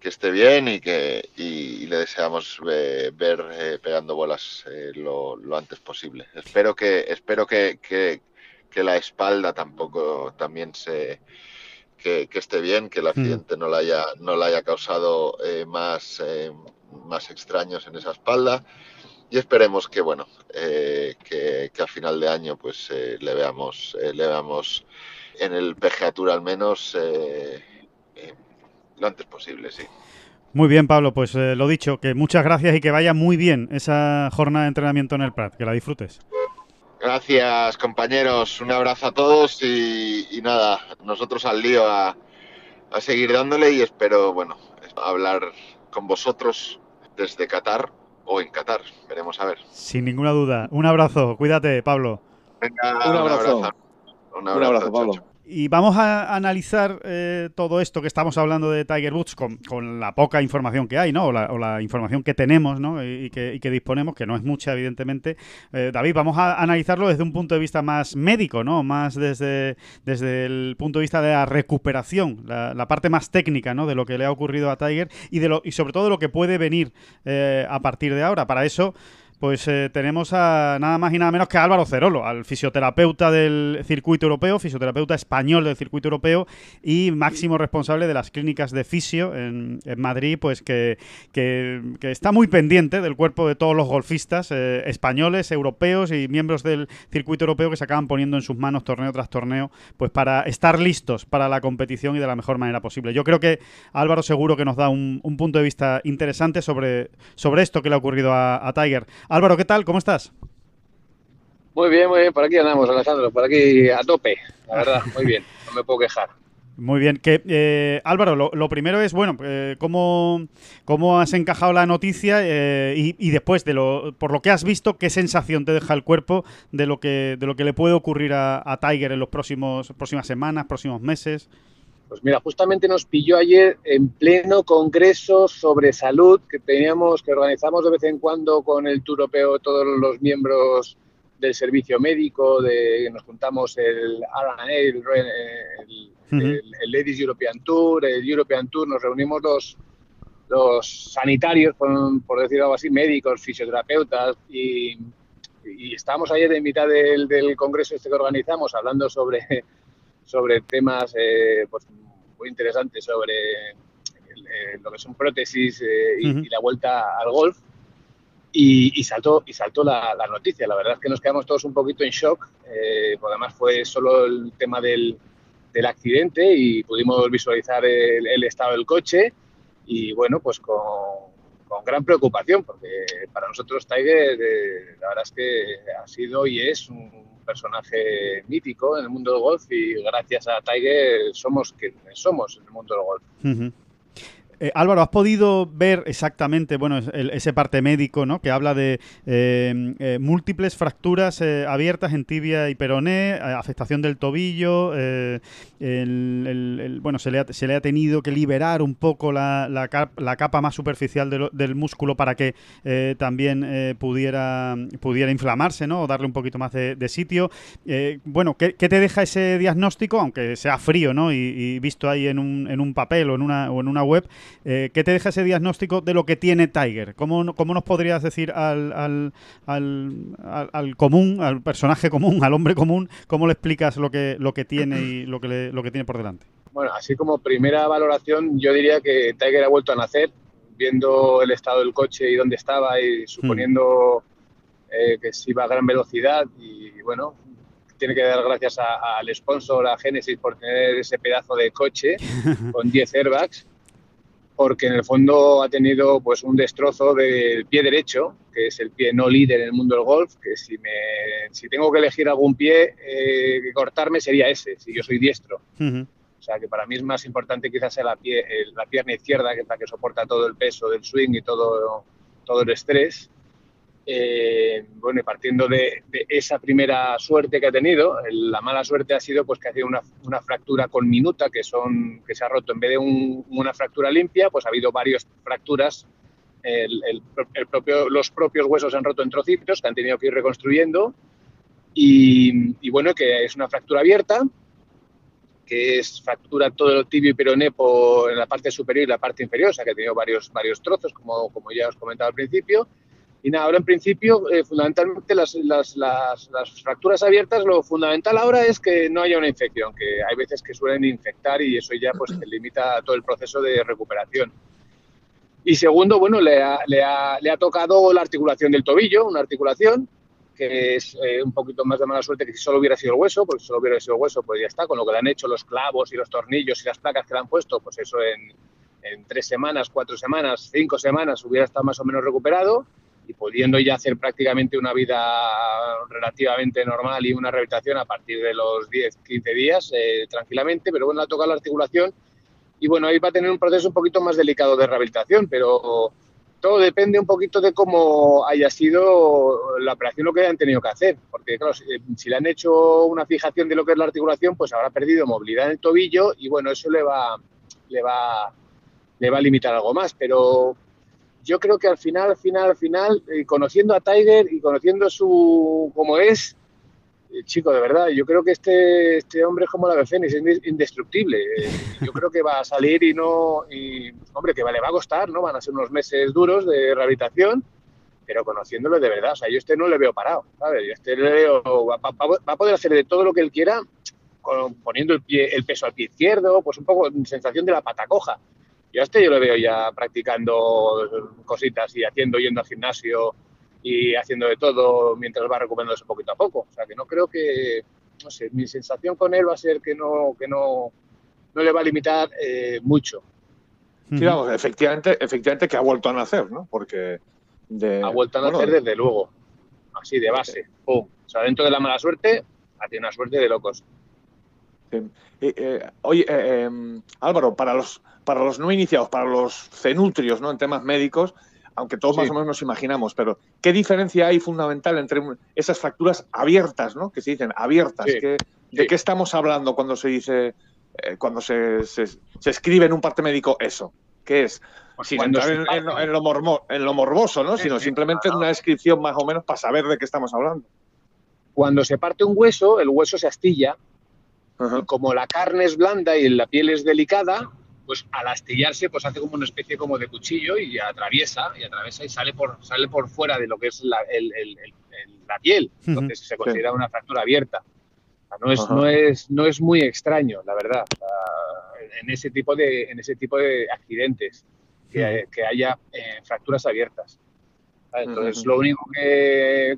[SPEAKER 5] esté bien y que le deseamos ver pegando bolas lo, antes posible. Espero que espero que, la espalda tampoco también se que, esté bien, que el mm. accidente no la haya no la haya causado más más extraños en esa espalda y esperemos que bueno que, que, a final de año pues le veamos le veamos en el PGA Tour al menos eh, eh, lo antes posible, sí.
[SPEAKER 3] Muy bien, Pablo, pues eh, lo dicho, que muchas gracias y que vaya muy bien esa jornada de entrenamiento en el Prat, que la disfrutes.
[SPEAKER 5] Gracias, compañeros. Un abrazo a todos y, nada, nosotros al lío a, a, seguir dándole y espero, bueno, hablar con vosotros desde Qatar o en Qatar. Veremos a ver.
[SPEAKER 3] Sin ninguna duda. Un abrazo. Cuídate, Pablo.
[SPEAKER 5] Venga, un abrazo.
[SPEAKER 4] Un abrazo, Pablo.
[SPEAKER 3] Y vamos a analizar eh, todo esto que estamos hablando de Tiger Woods con, la poca información que hay, ¿no? O la, información que tenemos, ¿no? Y, que, disponemos, que no es mucha, evidentemente. Eh, David, vamos a analizarlo desde un punto de vista más médico, ¿no? Más desde, desde el punto de vista de la recuperación, la, parte más técnica, ¿no? De lo que le ha ocurrido a Tiger y, de lo, y sobre todo de lo que puede venir eh, a partir de ahora. Para eso pues eh, tenemos a nada más y nada menos que a Álvaro Cerolo, al fisioterapeuta del circuito europeo, fisioterapeuta español del circuito europeo y máximo responsable de las clínicas de fisio en, Madrid, pues que, que, está muy pendiente del cuerpo de todos los golfistas eh, españoles, europeos y miembros del circuito europeo que se acaban poniendo en sus manos torneo tras torneo, pues para estar listos para la competición y de la mejor manera posible. Yo creo que Álvaro seguro que nos da un, punto de vista interesante sobre, sobre esto que le ha ocurrido a, a Tiger. Álvaro, ¿qué tal? ¿Cómo estás?
[SPEAKER 6] Muy bien, muy bien. Por aquí andamos, Alejandro. Por aquí a tope. La verdad, muy bien. No me puedo quejar.
[SPEAKER 3] Muy bien. Que, eh, Álvaro, lo, primero es, bueno, eh, ¿cómo, ¿cómo, has encajado la noticia eh, y, después, de lo, por lo que has visto, qué sensación te deja el cuerpo de lo que, de lo que le puede ocurrir a, a Tiger en los próximos próximas semanas, próximos meses?
[SPEAKER 6] Pues mira, justamente nos pilló ayer en pleno congreso sobre salud que teníamos, que organizamos de vez en cuando con el Tour Europeo todos los miembros del servicio médico, de nos juntamos el RNA, el, el, Ladies European Tour, el European Tour, nos reunimos los, los sanitarios, por, decirlo algo así, médicos, fisioterapeutas, y, y estábamos ayer en mitad del, del congreso este que organizamos hablando sobre sobre temas eh, pues, muy interesantes sobre eh, lo que son prótesis eh, y, la vuelta al golf. Y, saltó, y saltó la, noticia. La verdad es que nos quedamos todos un poquito en shock, porque además fue solo el tema del, del accidente y pudimos visualizar el, estado del coche y bueno, pues con, con gran preocupación, porque para nosotros Tiger la verdad es que ha sido y es un personaje mítico en el mundo del golf y gracias a Tiger somos quienes somos en el mundo del golf.
[SPEAKER 3] Eh, Álvaro, ¿has podido ver exactamente, bueno, ese parte médico, ¿no? Que habla de eh, eh, múltiples fracturas abiertas en tibia y peroné, afectación del tobillo, bueno, se le, ha, se le, ha, tenido que liberar un poco la, la, capa más superficial del músculo para que también pudiera, pudiera inflamarse, ¿no? O darle un poquito más de, sitio. bueno, ¿qué, ¿qué, te deja ese diagnóstico, aunque sea frío, ¿no? Y, visto ahí en un, en un papel o en una, o en una web, eh, ¿qué te deja ese diagnóstico de lo que tiene Tiger? ¿Cómo, cómo nos podrías decir al, al, al, común, al personaje común, al hombre común, cómo le explicas lo que, lo que tiene y lo que, lo que tiene por delante?
[SPEAKER 6] Bueno, así como primera valoración, yo diría que Tiger ha vuelto a nacer, viendo el estado del coche y dónde estaba y suponiendo eh, que se iba a gran velocidad y bueno, tiene que dar gracias al sponsor, a Genesis, por tener ese pedazo de coche con 10 airbags, porque en el fondo ha tenido pues un destrozo del pie derecho, que es el pie no líder en el mundo del golf, que si, me, si tengo que elegir algún pie eh, que cortarme sería ese, si yo soy diestro. O sea que para mí es más importante quizás la, pie, la pierna izquierda, que es la que soporta todo el peso del swing y todo, todo el estrés. Eh, bueno, y partiendo de, esa primera suerte que ha tenido, la mala suerte ha sido pues que ha sido una, una fractura con minuta, que, son, que se ha roto en vez de una fractura limpia, pues ha habido varias fracturas. El, el, propio, los propios huesos se han roto en trocitos que han tenido que ir reconstruyendo. Y, y, bueno, que es una fractura abierta, que es fractura todo el tibio y peroné en la parte superior y la parte inferior, o sea que ha tenido varios, varios trozos, como, como ya os comentaba al principio y nada, ahora en principio, eh, fundamentalmente las, las, las, fracturas abiertas, lo fundamental ahora es que no haya una infección, que hay veces que suelen infectar y eso ya pues limita todo el proceso de recuperación. Y segundo, bueno, le ha, le ha, le ha tocado la articulación del tobillo, una articulación que es eh, un poquito más de mala suerte que si solo hubiera sido el hueso, porque si solo hubiera sido el hueso, pues ya está, con lo que le han hecho los clavos y los tornillos y las placas que le han puesto, pues eso en, en tres semanas, cuatro semanas, cinco semanas hubiera estado más o menos recuperado y pudiendo ya hacer prácticamente una vida relativamente normal y una rehabilitación a partir de los 10, 15 días eh, tranquilamente, pero bueno, ha tocado la articulación y bueno, ahí va a tener un proceso un poquito más delicado de rehabilitación, pero todo depende un poquito de cómo haya sido la operación lo que hayan tenido que hacer, porque claro, si, si le han hecho una fijación de lo que es la articulación, pues habrá perdido movilidad en el tobillo y bueno, eso le va, le va, le va a limitar algo más, pero yo creo que al final, al final, al final, eh, conociendo a Tiger y conociendo su cómo es, eh, chico, de verdad, yo creo que este, este hombre es como la de Fénix, es indestructible. Eh, yo creo que va a salir y no, y, hombre, que le va a costar, ¿no? Van a ser unos meses duros de rehabilitación, pero conociéndolo de verdad, o sea, yo este no le veo parado, ¿sabes? Yo este le veo, va, a poder hacer de todo lo que él quiera, poniendo el, pie, el peso al pie izquierdo, pues un poco sensación de la pata coja. Yo a este yo lo veo ya practicando cositas y haciendo, yendo al gimnasio y haciendo de todo mientras va recuperándose poquito a poco. O sea que no creo que, no sé, mi sensación con él va a ser que no, que no, no le va a limitar eh, mucho.
[SPEAKER 4] Sí, vamos, efectivamente, efectivamente que ha vuelto a nacer, ¿no? Porque
[SPEAKER 6] ha vuelto a nacer desde luego, así de base, O sea, dentro de la mala suerte, ha tenido una suerte de locos.
[SPEAKER 4] Eh, oye, eh, em, Álvaro, para los para los no iniciados, para los cenutrios, ¿no? En temas médicos, aunque todos más o menos nos imaginamos, pero ¿qué diferencia hay fundamental entre esas fracturas abiertas, ¿no? Que se dicen abiertas. ¿De qué estamos hablando cuando se dice, eh, cuando se, se, escribe en un parte médico eso? ¿Qué es? Pues Sin entrar en, lo en, lo morboso, ¿no? Sino simplemente una descripción más o menos para saber de qué estamos hablando.
[SPEAKER 6] Cuando se parte un hueso, el hueso se astilla. Y como la carne es blanda y la piel es delicada, pues al astillarse pues hace como una especie como de cuchillo y atraviesa y atraviesa y sale por sale por fuera de lo que es la, la piel entonces se considera una fractura abierta. No es no es no es muy extraño la verdad en ese tipo de en ese tipo de accidentes que, que haya eh, fracturas abiertas entonces lo único que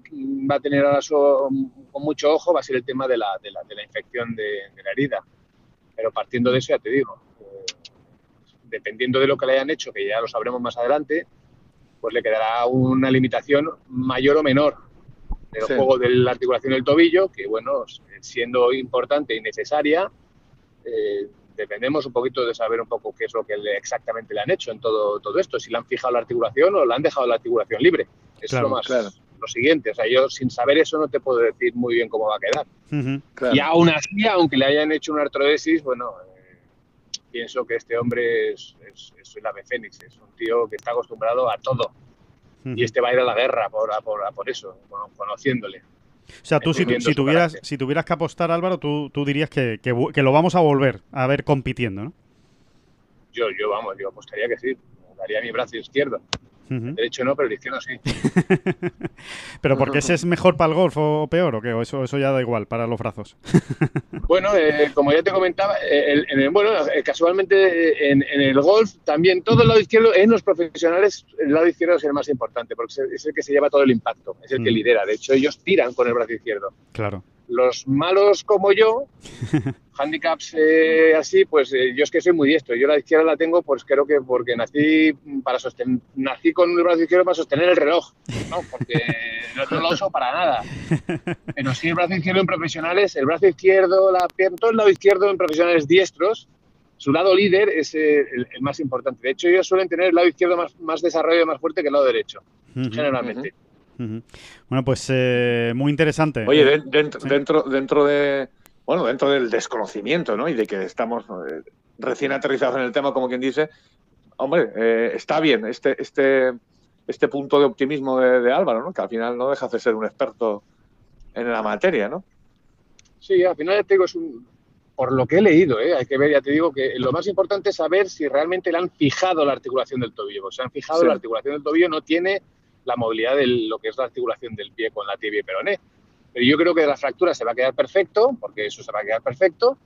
[SPEAKER 6] va a tener ahora con mucho ojo va a ser el tema de la, de la, de la infección de, la herida. Pero partiendo de eso ya te digo dependiendo de lo que le hayan hecho, que ya lo sabremos más adelante, pues le quedará una limitación mayor o menor del juego de la articulación del tobillo, que bueno, siendo importante y necesaria, eh, dependemos un poquito de saber un poco qué es lo que le, exactamente le han hecho en todo, todo esto, si le han fijado la articulación o le han dejado la articulación libre.
[SPEAKER 3] Claro,
[SPEAKER 6] es lo más
[SPEAKER 4] claro.
[SPEAKER 6] lo siguiente. O sea, yo sin saber eso no te puedo decir muy bien cómo va a quedar.
[SPEAKER 4] Claro.
[SPEAKER 6] Y aún así, aunque le hayan hecho una artrodesis, bueno, pienso que este hombre es, es, es el ave fénix, es un tío que está acostumbrado a todo. Y este va a ir a la guerra por, a por, a por eso, conociéndole.
[SPEAKER 3] O sea, tú si, tuvieras,
[SPEAKER 6] carácter.
[SPEAKER 3] si tuvieras que apostar, Álvaro, tú, tú dirías que, que que lo vamos a volver a ver compitiendo, ¿no?
[SPEAKER 6] Yo, yo vamos, yo apostaría que sí. Daría mi brazo izquierdo.
[SPEAKER 3] Ujú.
[SPEAKER 6] El derecho no, pero el izquierdo sí.
[SPEAKER 3] Pero porque ese es mejor para el golf o peor, o qué, o eso, eso ya da igual para los brazos.
[SPEAKER 6] Bueno, eh, como ya te comentaba, eh, el- en el- bueno, eh, casualmente eh, en, en el golf también todo el lado izquierdo, en los profesionales, el lado izquierdo es el más importante, porque es el- que se lleva todo el impacto, es el que
[SPEAKER 3] Mm.
[SPEAKER 6] lidera. De hecho, ellos tiran con el brazo izquierdo.
[SPEAKER 3] Claro.
[SPEAKER 6] Los malos como yo, handicaps eh, así, pues eh, yo es que soy muy diestro. Yo la izquierda la tengo, pues creo que porque nací para sostener, nací con el brazo izquierdo para sostener el reloj, ¿no? Porque no, lo uso para nada. Pero sí el brazo izquierdo en profesionales, el brazo izquierdo, la pierna, todo el lado izquierdo en profesionales diestros, su lado líder es eh, el, el más importante. De hecho, ellos suelen tener el lado izquierdo más, más desarrollo, más fuerte que el lado derecho, generalmente.
[SPEAKER 3] Bueno, pues eh, muy interesante.
[SPEAKER 4] Oye,
[SPEAKER 3] Eh,
[SPEAKER 4] de- dentro,
[SPEAKER 3] sí.
[SPEAKER 4] dentro, dentro de, bueno, dentro del desconocimiento, ¿no? Y de que estamos eh, recién aterrizados en el tema, como quien dice, hombre, eh, está bien este, este, este punto de optimismo de, de Álvaro, ¿no? Que al final no deja de ser un experto en la materia, ¿no?
[SPEAKER 6] Sí, al final ya te digo, es un, por lo que he leído, ¿eh? hay que ver, ya te digo que lo más importante es saber si realmente le han fijado la articulación del tobillo. Pues si han fijado
[SPEAKER 4] Sí.
[SPEAKER 6] la articulación del tobillo, no tiene la movilidad de lo que es la articulación del pie con la tibia y peroné. Pero yo creo que de la fractura se va a quedar perfecto, porque eso se va a quedar perfecto,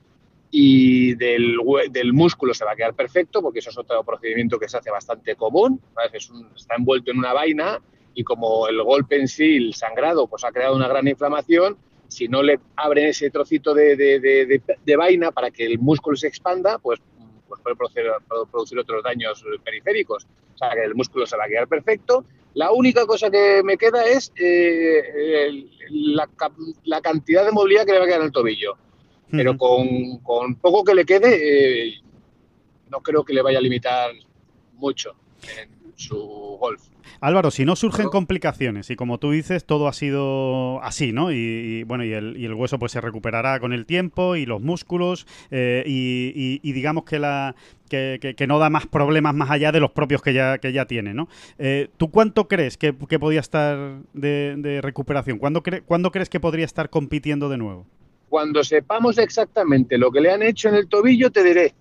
[SPEAKER 6] y del, del músculo se va a quedar perfecto, porque eso es otro procedimiento que se hace bastante común. Es un- está envuelto en una vaina y como el golpe en sí, el sangrado, pues ha creado una gran inflamación, si no le abren ese trocito de, de- de- de- vaina para que el músculo se expanda, pues, pues puede producir, producir otros daños periféricos. O sea, que el músculo se va a quedar perfecto. La única cosa que me queda es eh, el- la, la cantidad de movilidad que le va a quedar en el tobillo. Pero con poco que le quede, eh, no creo que le vaya a limitar mucho en su golf.
[SPEAKER 3] Álvaro, si no surgen complicaciones y como tú dices, todo ha sido así, ¿no? Y, y, bueno, y el, y el hueso pues se recuperará con el tiempo y los músculos eh, y, digamos que la que, que- que no da más problemas más allá de los propios que ya, que ya tiene, ¿no? Eh, ¿Tú cuánto crees que, que podía estar de, de recuperación? ¿Cuándo, cre- ¿Cuándo crees que podría estar compitiendo de nuevo?
[SPEAKER 6] Cuando sepamos exactamente lo que le han hecho en el tobillo, te diré.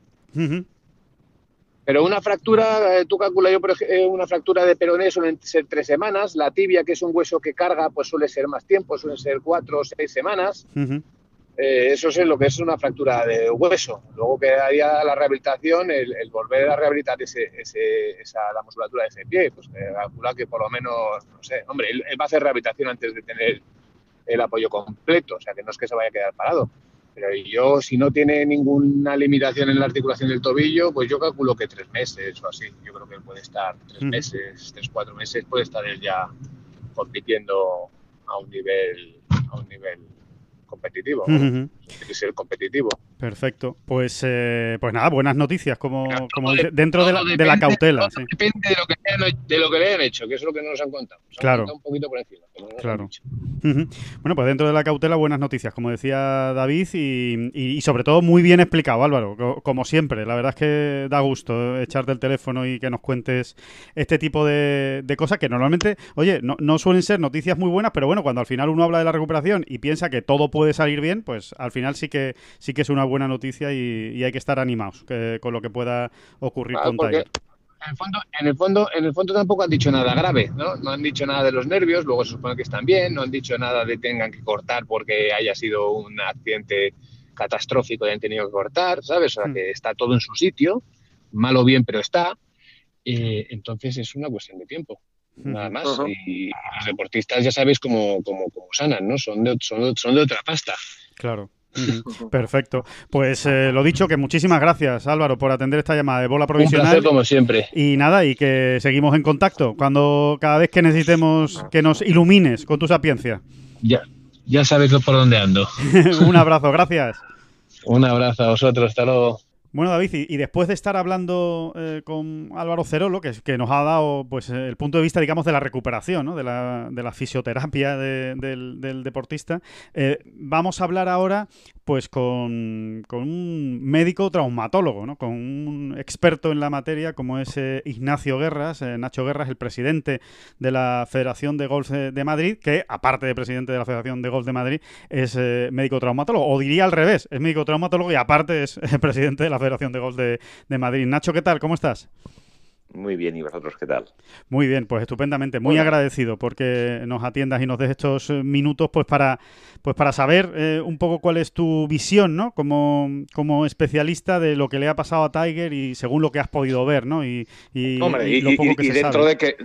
[SPEAKER 6] Pero una fractura, eh, tú calculas yo, por ej- eh, una fractura de peroné suelen ser tres semanas, la tibia, que es un hueso que carga, pues suele ser más tiempo, suelen ser cuatro o seis semanas. Eh, eso es lo que es una fractura de hueso. Luego quedaría la rehabilitación, el, el volver a rehabilitar ese, ese- esa, la musculatura de ese pie, pues calcula que por lo menos, no sé, hombre, él, él va a hacer rehabilitación antes de tener el apoyo completo, o sea que no es que se vaya a quedar parado. Pero yo, si no tiene ninguna limitación en la articulación del tobillo, pues yo calculo que tres meses o así. Yo creo que puede estar tres meses, tres, cuatro meses, puede estar él ya compitiendo a un nivel, a un nivel competitivo. Tiene que ser competitivo.
[SPEAKER 3] Perfecto. Pues, eh, pues nada, buenas noticias, como,
[SPEAKER 6] Claro,
[SPEAKER 3] como
[SPEAKER 6] de-
[SPEAKER 3] dentro de la, de la cautela. sí.
[SPEAKER 6] Depende de lo, que de lo que le hayan hecho, que es lo que no nos han contado. Nos han
[SPEAKER 3] Claro.
[SPEAKER 6] contado un poquito por encima. no han
[SPEAKER 3] Claro. Bueno, pues dentro de la cautela, buenas noticias, como decía David, y, y- y sobre todo muy bien explicado, Álvaro, co- como siempre. La verdad es que da gusto echarte el teléfono y que nos cuentes este tipo de, de cosas que normalmente, oye, no, no suelen ser noticias muy buenas, pero bueno, cuando al final uno habla de la recuperación y piensa que todo puede salir bien, pues al final sí que sí que es una buena noticia y, y hay que estar animados que- con lo que pueda ocurrir
[SPEAKER 6] Claro,
[SPEAKER 3] con
[SPEAKER 6] porque
[SPEAKER 3] Tiger.
[SPEAKER 6] en el fondo, en el fondo, en el fondo tampoco han dicho nada grave, ¿no? No han dicho nada de los nervios, luego se supone que están bien, no han dicho nada de tengan que cortar porque haya sido un accidente catastrófico y han tenido que cortar, ¿sabes? O sea,
[SPEAKER 3] Hmm.
[SPEAKER 6] que está todo en su sitio, mal o bien, pero está. Eh, entonces es una cuestión de tiempo, nada
[SPEAKER 3] Ujú.
[SPEAKER 6] más.
[SPEAKER 4] Ujú.
[SPEAKER 6] Y los deportistas ya sabéis cómo, cómo, cómo sanan, ¿no? Son de, son, de- son de otra pasta.
[SPEAKER 3] Claro. Perfecto. Pues eh, lo dicho, que muchísimas gracias, Álvaro, por atender esta llamada de bola
[SPEAKER 6] Un
[SPEAKER 3] provisional.
[SPEAKER 6] placer como siempre.
[SPEAKER 3] Y nada, y que seguimos en contacto. Cuando cada vez que necesitemos que nos ilumines con tu sapiencia.
[SPEAKER 6] Ya, ya sabéis por dónde ando.
[SPEAKER 3] Un abrazo, gracias.
[SPEAKER 6] Un abrazo a vosotros, hasta luego.
[SPEAKER 3] Bueno, David, y, después de estar hablando eh, con Álvaro Cerolo, que, que, nos ha dado pues el punto de vista, digamos, de la recuperación, ¿no? de, la, de la fisioterapia del, deportista, eh, vamos a hablar ahora pues con, un médico traumatólogo, ¿no? con un experto en la materia como es eh, Ignacio Guerras, Nacho Guerras, el presidente de la Federación de Golf de Madrid, que aparte de presidente de la Federación de Golf de Madrid, es médico traumatólogo, o diría al revés, es médico traumatólogo y aparte es presidente de la Federación de Golf de, Madrid. Nacho, ¿qué tal? ¿Cómo estás?
[SPEAKER 7] Muy bien, ¿y vosotros qué tal?
[SPEAKER 3] Muy bien, pues estupendamente, muy agradecido porque nos atiendas y nos des estos eh, minutos pues para pues para saber eh, un poco cuál es tu visión, ¿no? Como, como especialista de lo que le ha pasado a Tiger y según lo que has podido ver, ¿no? Y,
[SPEAKER 4] y, lo poco que dentro de que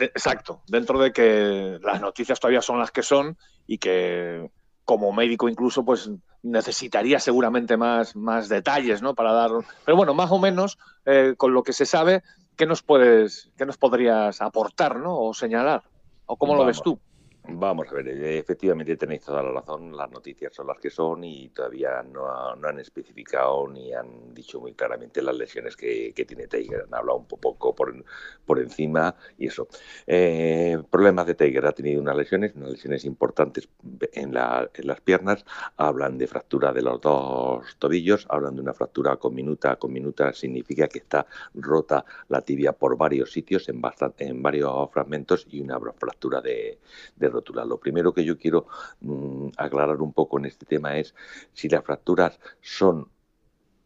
[SPEAKER 4] exacto, dentro de que las noticias todavía son las que son y que como médico incluso pues necesitaría seguramente más, más detalles, ¿no? Para dar. Pero bueno, más o menos, eh, con lo que se sabe, ¿qué nos puedes, qué nos podrías aportar, ¿no? O señalar. ¿O cómo lo ves tú?
[SPEAKER 7] Vamos a ver, eh, efectivamente tenéis toda la razón, las noticias son las que son y todavía no, han especificado ni han dicho muy claramente las lesiones que, tiene Tiger. Han hablado un poco por, encima y eso. Eh, problemas de Tiger, ha tenido unas lesiones, unas lesiones importantes en, la, en las piernas, hablan de fractura de los dos tobillos, hablan de una fractura con minuta, con minuta significa que está rota la tibia por varios sitios, en, bastante, en varios fragmentos y una fractura de, de lo primero que yo quiero mm, aclarar un poco en este tema es si las fracturas son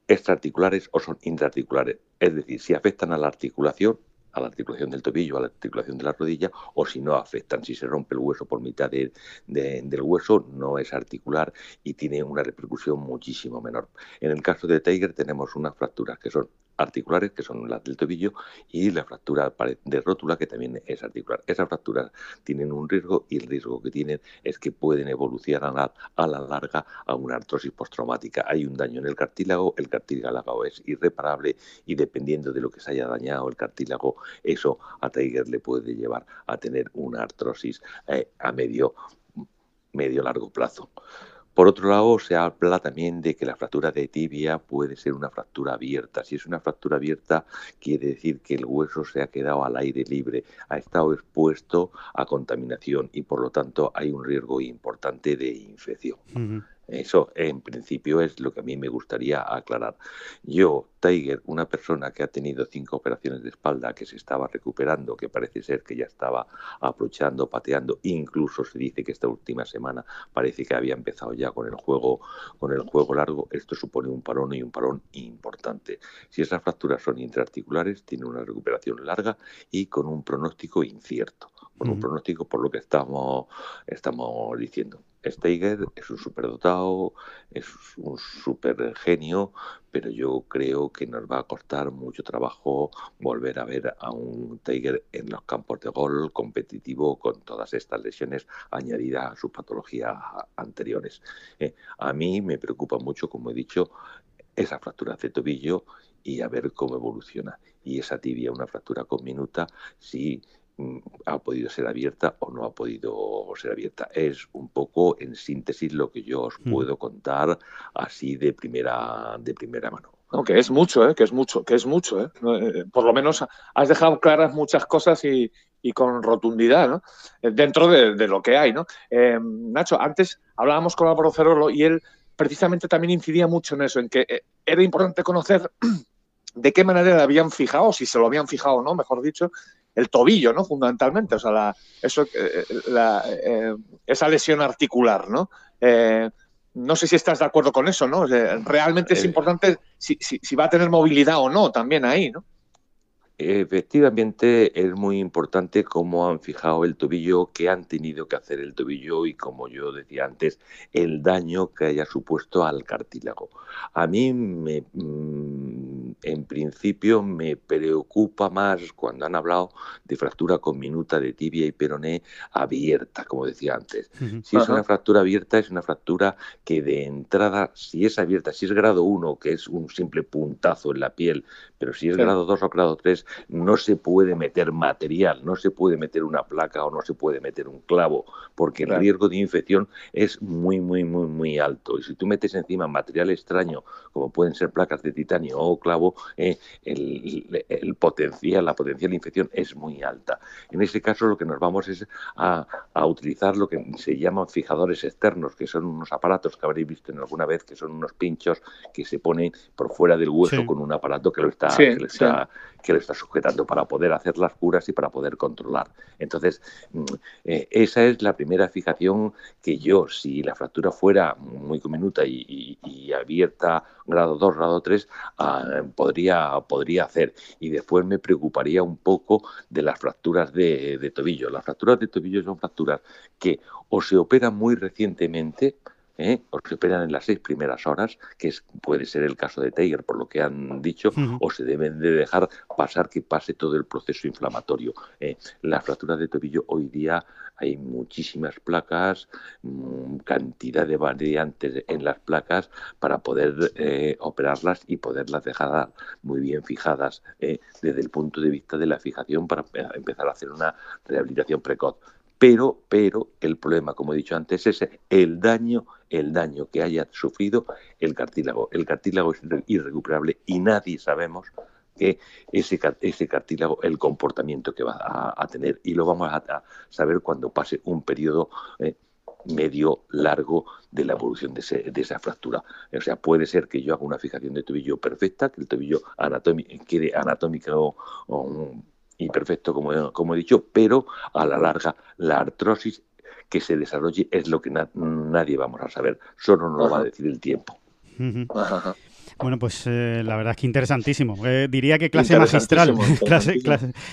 [SPEAKER 7] extraarticulares o son intraarticulares. Es decir, si afectan a la articulación, a la articulación del tobillo, a la articulación de la rodilla, o si no afectan, si se rompe el hueso por mitad del hueso, no es articular y tiene una repercusión muchísimo menor. En el caso de Tiger tenemos unas fracturas que son articulares, que son las del tobillo, y la fractura de rótula, que también es articular. Esas fracturas tienen un riesgo y el riesgo que tienen es que pueden evolucionar a la, larga a una artrosis postraumática. Hay un daño en el cartílago, el cartílago es irreparable y dependiendo de lo que se haya dañado el cartílago, eso a Tiger le puede llevar a tener una artrosis eh, a medio, medio largo plazo. Por otro lado, se habla también de que la fractura de tibia puede ser una fractura abierta. Si es una fractura abierta, quiere decir que el hueso se ha quedado al aire libre, ha estado expuesto a contaminación y por lo tanto hay un riesgo importante de infección. Eso, en principio, es lo que a mí me gustaría aclarar. Yo, Tiger, una persona que ha tenido cinco operaciones de espalda, que se estaba recuperando, que parece ser que ya estaba aprovechando, pateando, incluso se dice que esta última semana parece que había empezado ya con el juego, con el juego largo. Esto supone un parón y un parón importante. Si esas fracturas son intraarticulares, tiene una recuperación larga y con un pronóstico incierto, con un pronóstico por lo que estamos, estamos diciendo. Steiger es un superdotado, es un super genio, pero yo creo que nos va a costar mucho trabajo volver a ver a un Tiger en los campos de gol competitivo con todas estas lesiones añadidas a sus patologías anteriores. Eh, a mí me preocupa mucho, como he dicho, esa fractura de tobillo y a ver cómo evoluciona. Y esa tibia, una fractura con minuta, si ha podido ser abierta o no ha podido ser abierta. Es un poco, en síntesis, lo que yo os mm. puedo contar así de primera, de primera mano.
[SPEAKER 4] que es mucho, ¿eh? que es mucho, que es mucho. ¿eh? Eh, por lo menos has dejado claras muchas cosas y, con rotundidad, ¿no? Dentro de, lo que hay, ¿no? Nacho, antes hablábamos con Álvaro Cerolo y él precisamente también incidía mucho en eso, en que era importante conocer de qué manera le habían fijado, si se lo habían fijado o no, mejor dicho, el tobillo, ¿no? Fundamentalmente, o sea, la, eso, eh, la, eh, esa lesión articular, ¿no? Eh, no sé si estás de acuerdo con eso, ¿no? Realmente es importante si, si, va a tener movilidad o no también ahí, ¿no?
[SPEAKER 7] Efectivamente, es muy importante cómo han fijado el tobillo, qué han tenido que hacer el tobillo y, como yo decía antes, el daño que haya supuesto al cartílago. A mí me, mm, en principio me preocupa más cuando han hablado de fractura con minuta de tibia y peroné abierta, como decía antes. Si es una fractura abierta, es una fractura que de entrada, si es abierta, si es grado 1, que es un simple puntazo en la piel, pero si es grado 2 o grado 3, no se puede meter material, no se puede meter una placa o no se puede meter un clavo, porque el riesgo de infección es muy, muy, muy, muy alto. Y si tú metes encima material extraño, como pueden ser placas de titanio o clavo, eh, el, potencial, la potencial infección es muy alta. En ese caso lo que nos vamos es a, utilizar lo que se llaman fijadores externos, que son unos aparatos que habréis visto en alguna vez, que son unos pinchos que se ponen por fuera del hueso con un aparato que lo está, que lo está, que lo está sujetando para poder hacer las curas y para poder controlar. Entonces, mm, eh, esa es la primera fijación que yo, si la fractura fuera muy minuta y, y abierta grado 2, grado 3, ah, podría, podría hacer. Y después me preocuparía un poco de las fracturas de, de tobillo. Las fracturas de tobillo son fracturas que o se operan muy recientemente, ¿eh? o se operan en las seis primeras horas, que es, puede ser el caso de Tiger, por lo que han dicho, o se deben de dejar pasar que pase todo el proceso inflamatorio. ¿eh? Las fracturas de tobillo hoy día hay muchísimas placas, mm, cantidad de variantes en las placas para poder eh, operarlas y poderlas dejar muy bien fijadas eh, desde el punto de vista de la fijación para empezar a hacer una rehabilitación precoz. Pero, pero el problema, como he dicho antes, es el daño, el daño que haya sufrido el cartílago. El cartílago es irrecuperable y nadie sabemos que ese, ese cartílago, el comportamiento que va a, tener. Y lo vamos a, saber cuando pase un periodo eh, medio largo de la evolución de, esa fractura. O sea, puede ser que yo haga una fijación de tobillo perfecta, que el tobillo quede anatómico y perfecto, como, como he dicho, pero a la larga la artrosis que se desarrolle es lo que nadie vamos a saber, solo nos lo va a decir el tiempo.
[SPEAKER 3] Bueno, pues eh, la verdad es que interesantísimo. Eh, diría que clase magistral, clase,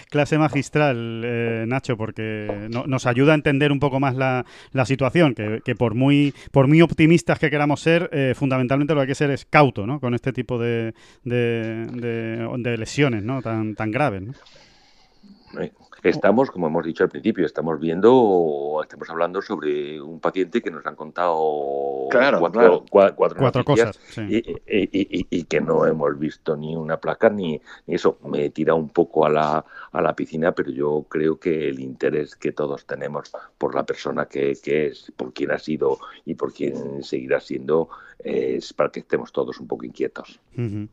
[SPEAKER 3] clase, magistral, eh, Nacho, porque nos ayuda a entender un poco más la, situación, que, por muy por muy optimistas que queramos ser, fundamentalmente lo que hay que ser es cauto, ¿no? Con este tipo de, de, de lesiones, ¿no? Tan, tan graves, ¿no?
[SPEAKER 7] Estamos, como hemos dicho al principio, estamos viendo, estamos hablando sobre un paciente que nos han contado cuatro, cuatro, cosas y, que no hemos visto ni una placa ni, eso. Me tira un poco a la, a la piscina, pero yo creo que el interés que todos tenemos por la persona que, que es, por quien ha sido y por quien seguirá siendo, es para que estemos todos un poco inquietos.
[SPEAKER 3] Muy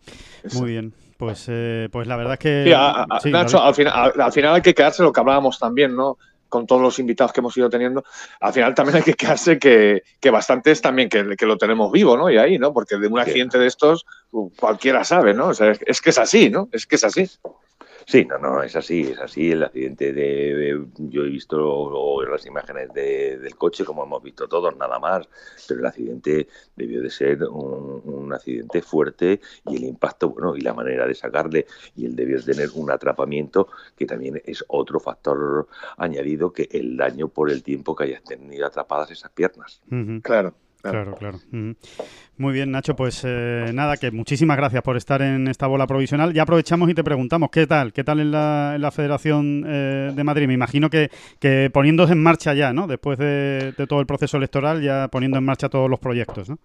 [SPEAKER 3] bien. Pues, eh, pues la verdad es que.
[SPEAKER 4] Nacho, al, final, al, final, hay que quedarse lo que hablábamos también, ¿no? Con todos los invitados que hemos ido teniendo. Al final también hay que quedarse que, que bastantes también que, que, lo tenemos vivo, ¿no? Y ahí, ¿no? Porque de un accidente de estos cualquiera sabe, ¿no? O sea, es que es así, ¿no? Es que es así.
[SPEAKER 7] Sí, no, no, es así, es así. El accidente de. Yo he visto las imágenes del coche, como hemos visto todos, nada más. Pero el accidente debió de ser un, accidente fuerte y el impacto, bueno, y la manera de sacarle. Y él debió tener un atrapamiento, que también es otro factor añadido que el daño por el tiempo que hayas tenido atrapadas esas piernas.
[SPEAKER 4] Claro.
[SPEAKER 3] Claro, claro. Muy bien, Nacho, pues eh, nada, que muchísimas gracias por estar en esta bola provisional. Ya aprovechamos y te preguntamos, ¿qué tal? ¿Qué tal en la, en la Federación eh, de Madrid? Me imagino que, que poniéndose en marcha ya, ¿no? Después de, todo el proceso electoral, ya poniendo en marcha todos los proyectos, ¿no?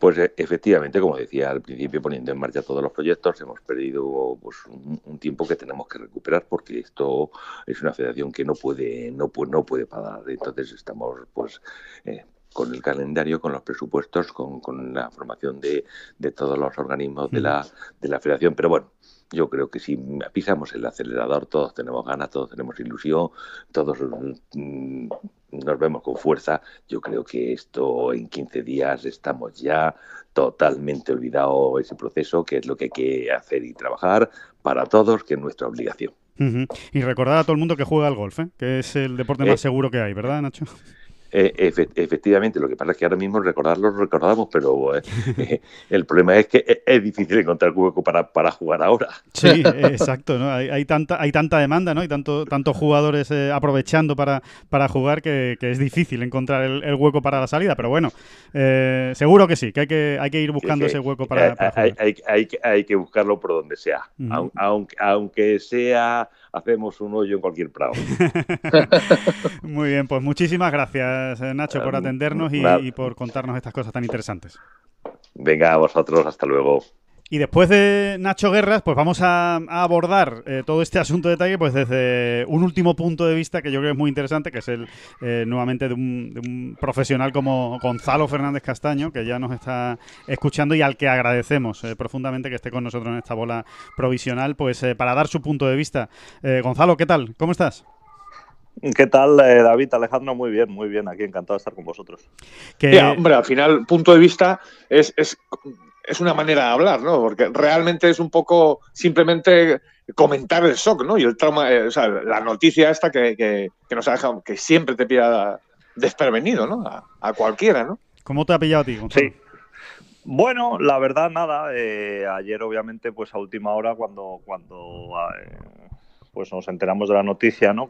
[SPEAKER 7] Pues eh, efectivamente, como decía al principio, poniendo en marcha todos los proyectos, hemos perdido pues, un, tiempo que tenemos que recuperar porque esto es una federación que no puede no, no puede parar. Entonces estamos pues con el calendario, con los presupuestos, con, con la formación de, de, todos los organismos de la, de la federación. Pero bueno, yo creo que si pisamos el acelerador, todos tenemos ganas, todos tenemos ilusión, todos mm, nos vemos con fuerza. Yo creo que esto en 15 días estamos ya totalmente olvidado ese proceso, que es lo que hay que hacer y trabajar para todos, que es nuestra obligación.
[SPEAKER 3] Y recordar a todo el mundo que juega al golf, ¿eh? que es el deporte más seguro que hay, ¿verdad, Nacho?
[SPEAKER 7] Eh, efectivamente, lo que pasa es que ahora mismo recordarlo recordamos, pero eh, el problema es que es, difícil encontrar hueco para, para jugar ahora.
[SPEAKER 3] Sí, exacto, ¿no? Hay, tanta, hay tanta demanda, ¿no? Hay tanto, tantos jugadores eh, aprovechando para, para jugar que, es difícil encontrar el, hueco para la salida, pero bueno, seguro que sí, que hay que, hay que ir buscando ese hueco para,
[SPEAKER 7] hay, hay, hay, que buscarlo por donde sea, aunque, aunque sea hacemos un hoyo en cualquier prado.
[SPEAKER 3] Muy bien, pues muchísimas gracias eh, Nacho por atendernos y, por contarnos estas cosas tan interesantes.
[SPEAKER 7] Venga, a vosotros, hasta luego.
[SPEAKER 3] Y después de Nacho Guerras, pues vamos a, abordar eh, todo este asunto de Tiger pues desde un último punto de vista que yo creo que es muy interesante, que es el eh, nuevamente de un, profesional como Gonzalo Fernández Castaño, que ya nos está escuchando y al que agradecemos eh, profundamente que esté con nosotros en esta bola provisional, pues para dar su punto de vista. Gonzalo, ¿qué tal? ¿Cómo estás?
[SPEAKER 8] ¿Qué tal, David? Alejandro, muy bien, muy bien. Aquí encantado de estar con vosotros.
[SPEAKER 4] Que... hombre, al final, punto de vista es, es es una manera de hablar, ¿no? Porque realmente es un poco simplemente comentar el shock, ¿no? Y el trauma, eh, o sea, la noticia esta que, que, nos ha dejado, que siempre te pilla desprevenido, ¿no? A, cualquiera, ¿no?
[SPEAKER 3] ¿Cómo te ha pillado a ti?
[SPEAKER 8] Sí. Bueno, la verdad, nada. Eh, ayer, obviamente, pues a última hora, cuando, cuando eh, pues nos enteramos de la noticia, ¿no?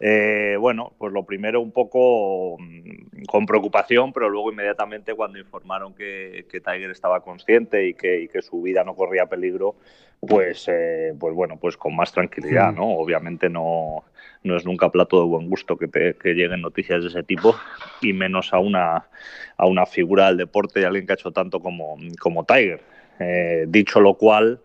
[SPEAKER 8] Eh, bueno, pues lo primero un poco mm, con preocupación, pero luego inmediatamente cuando informaron que, Tiger estaba consciente y que, su vida no corría peligro, pues, eh, pues bueno, pues con más tranquilidad, ¿no? Obviamente no, no es nunca plato de buen gusto que, que lleguen noticias de ese tipo y menos a una, a una figura del deporte y alguien que ha hecho tanto como, como Tiger. Eh, dicho lo cual,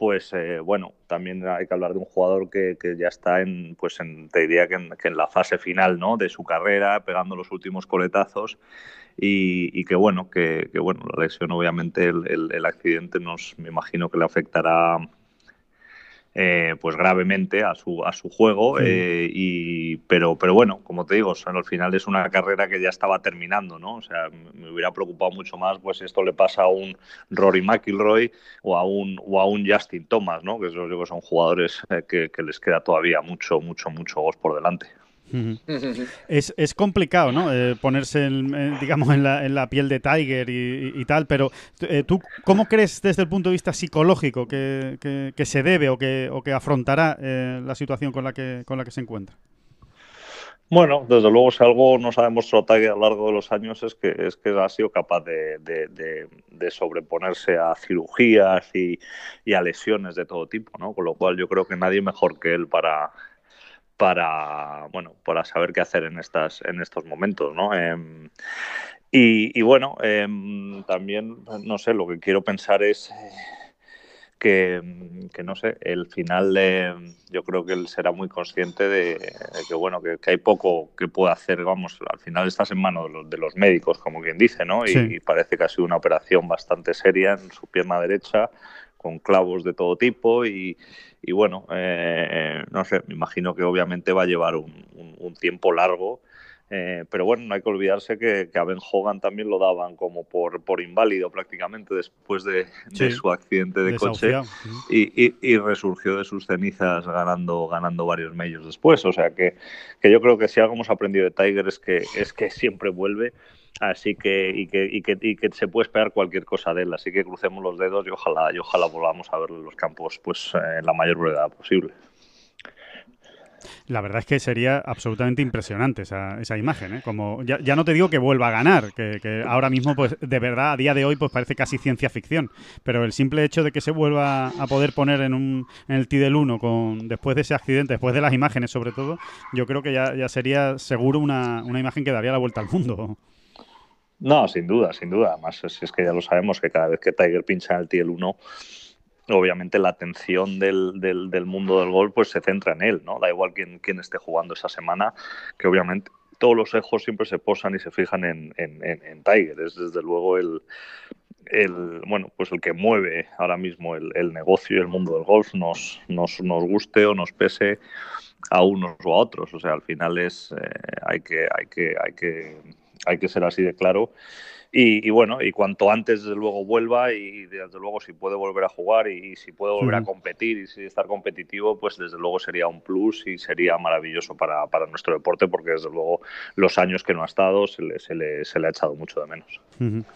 [SPEAKER 8] pues eh, bueno, también hay que hablar de un jugador que, ya está en, pues en, te diría que en, la fase final ¿no? de su carrera, pegando los últimos coletazos y, que bueno, que, bueno, la lesión obviamente, el, el, accidente nos, me imagino que le afectará eh, pues gravemente a su, a su juego. Eh, y, pero, pero bueno, como te digo, al final es una carrera que ya estaba terminando, ¿no? O sea, me hubiera preocupado mucho más pues si esto le pasa a un Rory McIlroy o a un, o a un Justin Thomas, ¿no? Que esos digo, son jugadores eh, que, que les queda todavía mucho, mucho, mucho voz por delante
[SPEAKER 3] es, es, complicado, ¿no? Eh, ponerse, en, digamos, en la, en la, piel de Tiger y, tal, pero eh, ¿tú cómo crees desde el punto de vista psicológico que, que, se debe o que, o que afrontará eh, la situación con la, que, con la que se encuentra?
[SPEAKER 8] Bueno, desde luego, si algo nos ha demostrado Tiger a lo largo de los años es que, es que ha sido capaz de, de, de, sobreponerse a cirugías y, y, a lesiones de todo tipo, ¿no? Con lo cual yo creo que nadie mejor que él para, para bueno para saber qué hacer en estas en estos momentos no em, y, bueno em, también no sé lo que quiero pensar es eh, que, que, no sé el final de, yo creo que él será muy consciente de, que bueno que, hay poco que pueda hacer vamos al final estás en manos de los, de los médicos como quien dice no y, parece que ha sido una operación bastante seria en su pierna derecha con clavos de todo tipo y, y bueno, eh, no sé, me imagino que obviamente va a llevar un, tiempo largo. Eh, pero bueno, no hay que olvidarse que, a Ben Hogan también lo daban como por, por inválido prácticamente después de, su accidente de coche y, y, resurgió de sus cenizas ganando, ganando varios medios después. O sea que, que yo creo que si algo hemos aprendido de Tiger es que, es que siempre vuelve Así que y, que, y que, y que se puede esperar cualquier cosa de él. Así que crucemos los dedos y ojalá, y ojalá volvamos a verlo en los campos pues, en la mayor brevedad posible.
[SPEAKER 3] La verdad es que sería absolutamente impresionante esa, esa imagen, ¿eh? Como ya, ya, no te digo que vuelva a ganar, que, ahora mismo, pues, de verdad, a día de hoy, pues parece casi ciencia ficción. Pero el simple hecho de que se vuelva a poder poner en, un, en el Tidel 1 con, después de ese accidente, después de las imágenes sobre todo, yo creo que ya, ya sería seguro una, una imagen que daría la vuelta al mundo.
[SPEAKER 8] No, sin duda, sin duda. Además, es, es que ya lo sabemos que cada vez que Tiger pincha el TL 1, obviamente la atención del, del, mundo del golf pues se centra en él, ¿no? Da igual quién, quién esté jugando esa semana, que obviamente todos los ojos siempre se posan y se fijan en, en, Tiger. Es desde luego el, el, bueno, pues el que mueve ahora mismo el, el, negocio y el mundo del golf, nos, nos, nos guste o nos pese a unos o a otros. O sea, al final es eh, hay que, hay que, hay que hay que ser así de claro. Y, bueno, y cuanto antes desde luego vuelva y desde luego si puede volver a jugar y, si puede volver a competir y si estar competitivo, pues desde luego sería un plus y sería maravilloso para, para nuestro deporte porque desde luego los años que no ha estado se le, se le, se le ha echado mucho de menos.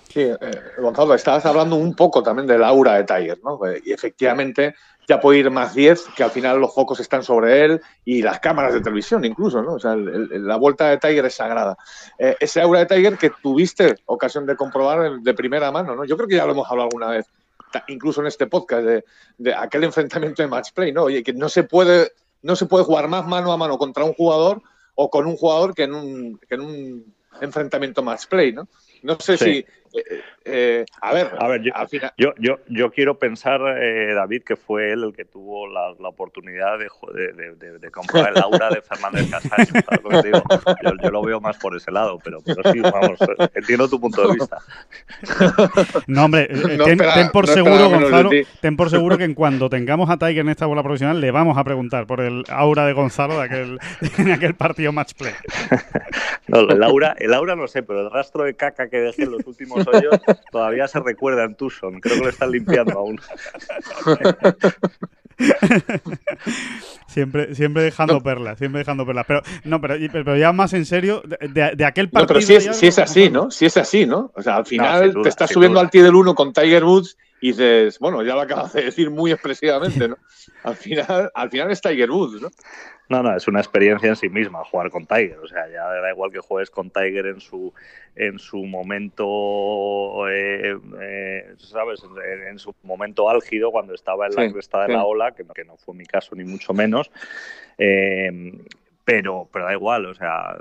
[SPEAKER 4] Sí, eh, Gonzalo, estabas hablando un poco también del aura de Tiger, ¿no? Y efectivamente ya puede ir más 10, que al final los focos están sobre él y las cámaras de televisión incluso, ¿no? O sea, la vuelta de Tiger es sagrada. Eh, ese aura de Tiger que tuviste ocasión de comprobar de primera mano, ¿no? Yo creo que ya lo hemos hablado alguna vez, incluso en este podcast, de, aquel enfrentamiento de match play, ¿no? Oye, que no se puede, no se puede jugar más mano a mano contra un jugador o con un jugador que en un, que en un enfrentamiento match play, ¿no? No sé si eh, eh, a ver,
[SPEAKER 8] a ver yo, yo, yo, quiero pensar, eh, David, que fue él el que tuvo la, oportunidad de, de, de, comprar el aura de Fernández Castaño. Yo, lo veo más por ese lado, pero, pero sí, vamos, entiendo tu punto de vista.
[SPEAKER 3] No, hombre, ten, por seguro, Gonzalo, ten por seguro que en cuando tengamos a Tiger en esta bola profesional, le vamos a preguntar por el aura de Gonzalo de aquel, de aquel partido match play.
[SPEAKER 8] No, el aura, el aura no sé, pero el rastro de caca que dejé en los últimos todavía se recuerda en Tucson. Creo que lo están limpiando aún.
[SPEAKER 3] siempre, siempre dejando perlas, siempre dejando perlas. Pero, no, pero, pero ya más en serio, de, aquel partido.
[SPEAKER 4] pero si es, así, ¿no? Si es así, ¿no? O sea, al final te estás subiendo al T del 1 con Tiger Woods y dices, bueno, ya lo acabas de decir muy expresivamente, ¿no? Al final, al final es Tiger Woods, ¿no?
[SPEAKER 8] No, no, es una experiencia en sí misma jugar con Tiger. O sea, ya da igual que juegues con Tiger en su en su momento, eh, eh, ¿sabes? En, su momento álgido, cuando estaba en la cresta de la ola, que, que, no fue mi caso ni mucho menos. Eh, pero, pero da igual, o sea,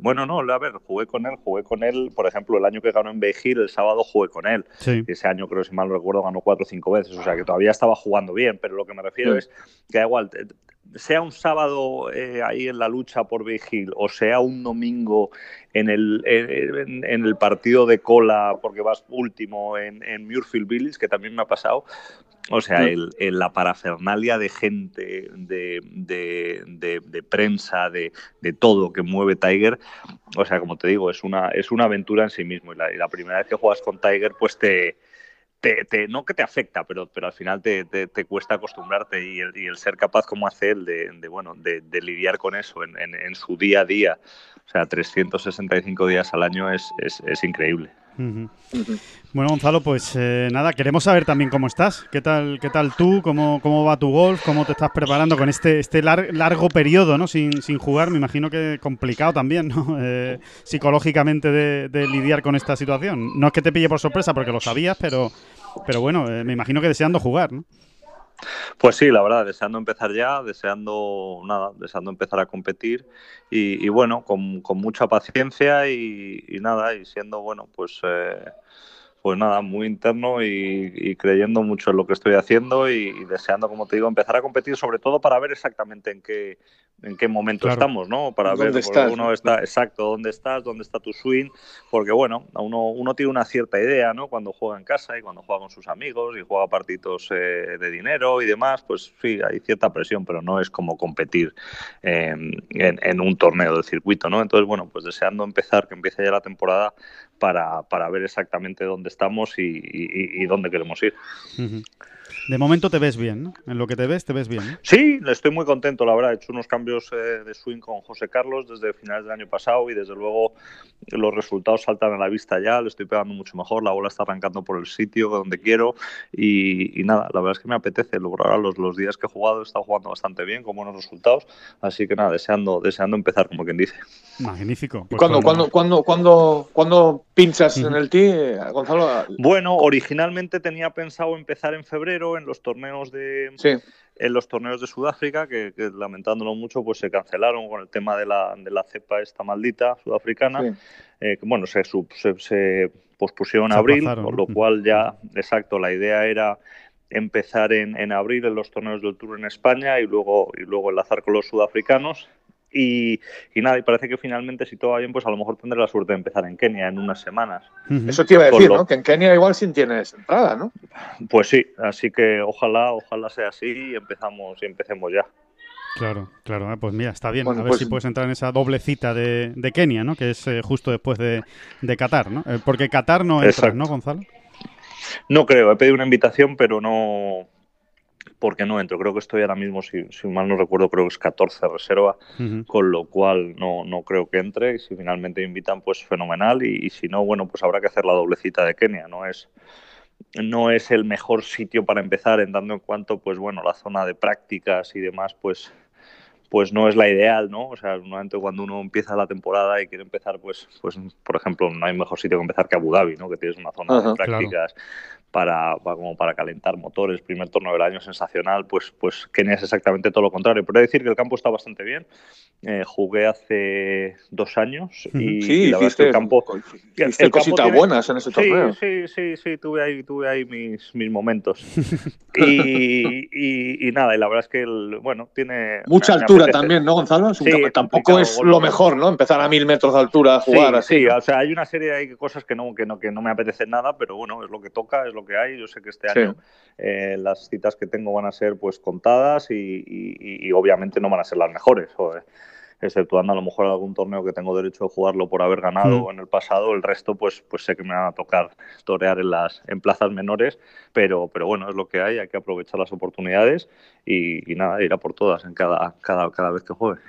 [SPEAKER 8] bueno, no, a ver, jugué con él, jugué con él, por ejemplo, el año que ganó en Beijing, el sábado jugué con él. Ese año, creo, si mal no recuerdo, ganó cuatro o cinco veces, o sea, que todavía estaba jugando bien, pero lo que me refiero es que da igual, sea un sábado eh, ahí en la lucha por Vigil o sea un domingo en el, en, el partido de cola porque vas último en, en Muirfield Village, que también me ha pasado, o sea, el, la parafernalia de gente, de, de, de, prensa, de, todo que mueve Tiger, o sea, como te digo, es una, es una aventura en sí mismo. y la primera vez que juegas con Tiger, pues te, te, no que te afecta, pero, pero al final te, te, cuesta acostumbrarte y el, y el, ser capaz como hace él de, de bueno, de, lidiar con eso en, en, en, su día a día, o sea, 365 días al año es, es, es increíble.
[SPEAKER 3] Bueno, Gonzalo, pues eh, nada, queremos saber también cómo estás. ¿Qué tal, qué tal tú? ¿Cómo, cómo va tu golf? ¿Cómo te estás preparando con este, este largo periodo ¿no? sin, sin jugar? Me imagino que complicado también, ¿no? Eh, psicológicamente de, lidiar con esta situación. No es que te pille por sorpresa porque lo sabías, pero, pero bueno, eh, me imagino que deseando jugar, ¿no?
[SPEAKER 8] Pues sí, la verdad, deseando empezar ya, deseando nada, deseando empezar a competir y, bueno, con, con, mucha paciencia y, nada, y siendo bueno, pues eh, pues nada, muy interno y, creyendo mucho en lo que estoy haciendo y, deseando, como te digo, empezar a competir, sobre todo para ver exactamente en qué, en qué momento estamos, ¿no? Para ver uno está exacto dónde estás, dónde está tu swing, porque bueno, uno, uno tiene una cierta idea, ¿no? Cuando juega en casa y cuando juega con sus amigos y juega partidos eh, de dinero y demás, pues sí, hay cierta presión, pero no es como competir en, en, un torneo de circuito, ¿no? Entonces, bueno, pues deseando empezar, que empiece ya la temporada para, para ver exactamente dónde estamos y, dónde queremos ir.
[SPEAKER 3] De momento te ves bien, ¿no? En lo que te ves, te ves bien. ¿no?
[SPEAKER 8] Sí, estoy muy contento, la verdad. He hecho unos cambios eh, de swing con José Carlos desde finales del año pasado y desde luego los resultados saltan a la vista ya. Le estoy pegando mucho mejor, la bola está arrancando por el sitio donde quiero y, nada, la verdad es que me apetece. lograr los, los días que he jugado he estado jugando bastante bien, con buenos resultados. Así que nada, deseando, deseando empezar, como quien dice.
[SPEAKER 3] Magnífico.
[SPEAKER 4] Pues ¿Cuándo, cuando, cuando, cuando, pinchas en el tee, Gonzalo?
[SPEAKER 8] Bueno, originalmente tenía pensado empezar en febrero en los torneos de en los torneos de Sudáfrica, que, lamentándolo mucho, pues se cancelaron con el tema de la, de la cepa esta maldita sudafricana. Eh, que, bueno, se, se, pospusieron a abril, por lo cual ya, exacto, la idea era empezar en, en abril en los torneos del Tour en España y luego, y luego enlazar con los sudafricanos y, nada, y parece que finalmente, si todo va bien, pues a lo mejor tendré la suerte de empezar en Kenia en unas semanas.
[SPEAKER 4] Eso te iba a decir, ¿no? Que en Kenia igual sí tienes entrada, ¿no?
[SPEAKER 8] Pues sí, así que ojalá, ojalá sea así y empezamos y empecemos ya.
[SPEAKER 3] Claro, claro. Ah, pues mira, está bien.
[SPEAKER 4] Bueno,
[SPEAKER 3] a ver
[SPEAKER 4] pues-
[SPEAKER 3] si puedes entrar en esa doble cita de, de Kenia, ¿no? Que es eh, justo después de, de Qatar, ¿no? Eh, porque Qatar no entra,
[SPEAKER 8] Exacto.
[SPEAKER 3] ¿no, Gonzalo?
[SPEAKER 8] No creo, he pedido una invitación, pero no porque no entro. Creo que estoy ahora mismo, si, si mal no recuerdo, creo que es 14 reserva, con lo cual no, no creo que entre. Y si finalmente me invitan, pues fenomenal. Y, y si no, bueno, pues habrá que hacer la doble cita de Kenia. No es, no es el mejor sitio para empezar, en dando en cuanto, pues bueno, la zona de prácticas y demás, pues pues no es la ideal, ¿no? O sea, normalmente cuando uno empieza la temporada y quiere empezar, pues, pues por ejemplo, no hay mejor sitio que empezar que Abu Dhabi, ¿no? Que tienes una zona
[SPEAKER 4] Ajá,
[SPEAKER 8] de prácticas para- como para calentar motores, primer torneo del año sensacional, pues, pues Kenia es exactamente todo lo contrario. Pero he de decir que el campo está bastante bien. Eh, jugué hace dos años y,
[SPEAKER 4] Sí,
[SPEAKER 8] y la verdad es que el campo
[SPEAKER 4] hiciste
[SPEAKER 8] el campo
[SPEAKER 4] cositas
[SPEAKER 8] tiene-
[SPEAKER 4] buenas en ese torneo.
[SPEAKER 8] Sí, sí, sí, sí, tuve ahí, tuve ahí mis, mis momentos. Y, y- y nada, y la verdad es que, el, bueno, tiene...
[SPEAKER 4] Mucha altura
[SPEAKER 8] apetece.
[SPEAKER 4] también, ¿no, Gonzalo? Es un
[SPEAKER 8] Sí,
[SPEAKER 4] tampoco es lo mejor, ¿no? Empezar a mil metros de altura a jugar
[SPEAKER 8] sí,
[SPEAKER 4] así.
[SPEAKER 8] sí,
[SPEAKER 4] ¿no?
[SPEAKER 8] o sea, hay una serie de cosas que no, que, no, que no me apetecen nada, pero bueno, es lo que toca, es lo que hay. Yo sé que este
[SPEAKER 4] Sí.
[SPEAKER 8] año eh, las citas que tengo van a ser pues contadas y, y- y- y obviamente no van a ser las mejores. joder. Exceptuando a lo mejor algún torneo que tengo derecho a jugarlo por haber ganado
[SPEAKER 3] Mm.
[SPEAKER 8] en el pasado, el resto pues, pues sé que me va a tocar torear en las en plazas menores, pero, pero bueno, es lo que hay, hay que aprovechar las oportunidades y, y nada, ir a por todas en cada, cada, cada vez que juegue.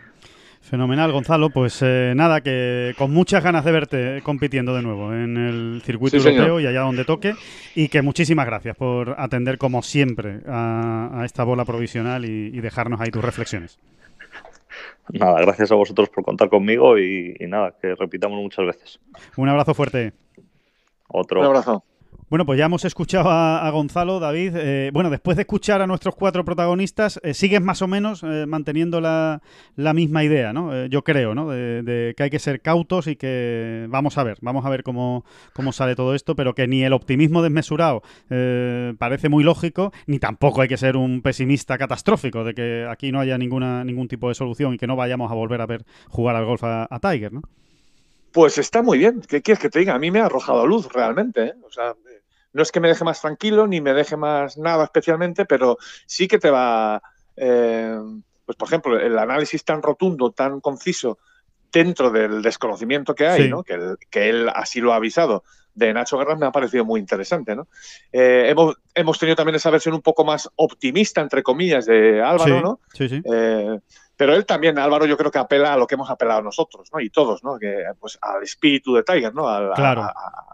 [SPEAKER 3] Fenomenal, Gonzalo. Pues eh, nada, que con muchas ganas de verte compitiendo de nuevo en el circuito
[SPEAKER 4] Sí,
[SPEAKER 3] europeo
[SPEAKER 4] señor.
[SPEAKER 3] y allá donde toque. Y que muchísimas gracias por atender, como siempre, a, a esta bola provisional y, y dejarnos ahí tus reflexiones.
[SPEAKER 8] Nada, gracias a vosotros por contar conmigo y, y nada, que repitamos muchas veces.
[SPEAKER 3] Un abrazo fuerte.
[SPEAKER 8] Otro.
[SPEAKER 4] Un abrazo.
[SPEAKER 3] Bueno, pues ya hemos escuchado a, Gonzalo, David. Eh, bueno, después de escuchar a nuestros cuatro protagonistas, eh, sigues más o menos eh, manteniendo la, la misma idea, ¿no? Eh, yo creo, ¿no? De, de que hay que ser cautos y que vamos a ver, vamos a ver cómo, cómo sale todo esto, pero que ni el optimismo desmesurado parece muy lógico, ni tampoco hay que ser un pesimista catastrófico de que aquí no haya ninguna ningún tipo de solución y que no vayamos a volver a ver jugar al golf a, a Tiger, ¿no?
[SPEAKER 4] Pues está muy bien. ¿Qué quieres que te diga? A mí me ha arrojado luz realmente. ¿eh? O sea, no es que me deje más tranquilo ni me deje más nada especialmente, pero sí que te va. eh, pues por ejemplo, el análisis tan rotundo, tan conciso dentro del desconocimiento que hay,
[SPEAKER 3] Sí.
[SPEAKER 4] ¿no? que, él, que él así lo ha avisado, de Nacho Guerra me ha parecido muy interesante. ¿no? Eh, hemos, hemos tenido también esa versión un poco más optimista, entre comillas, de Álvaro,
[SPEAKER 3] sí,
[SPEAKER 4] ¿no?
[SPEAKER 3] sí, sí.
[SPEAKER 4] Eh, pero él también, Álvaro, yo creo que apela a lo que hemos apelado nosotros, ¿no? Y todos, ¿no? Que, pues al espíritu de Tiger, ¿no? Al-
[SPEAKER 3] Claro.
[SPEAKER 4] a- a-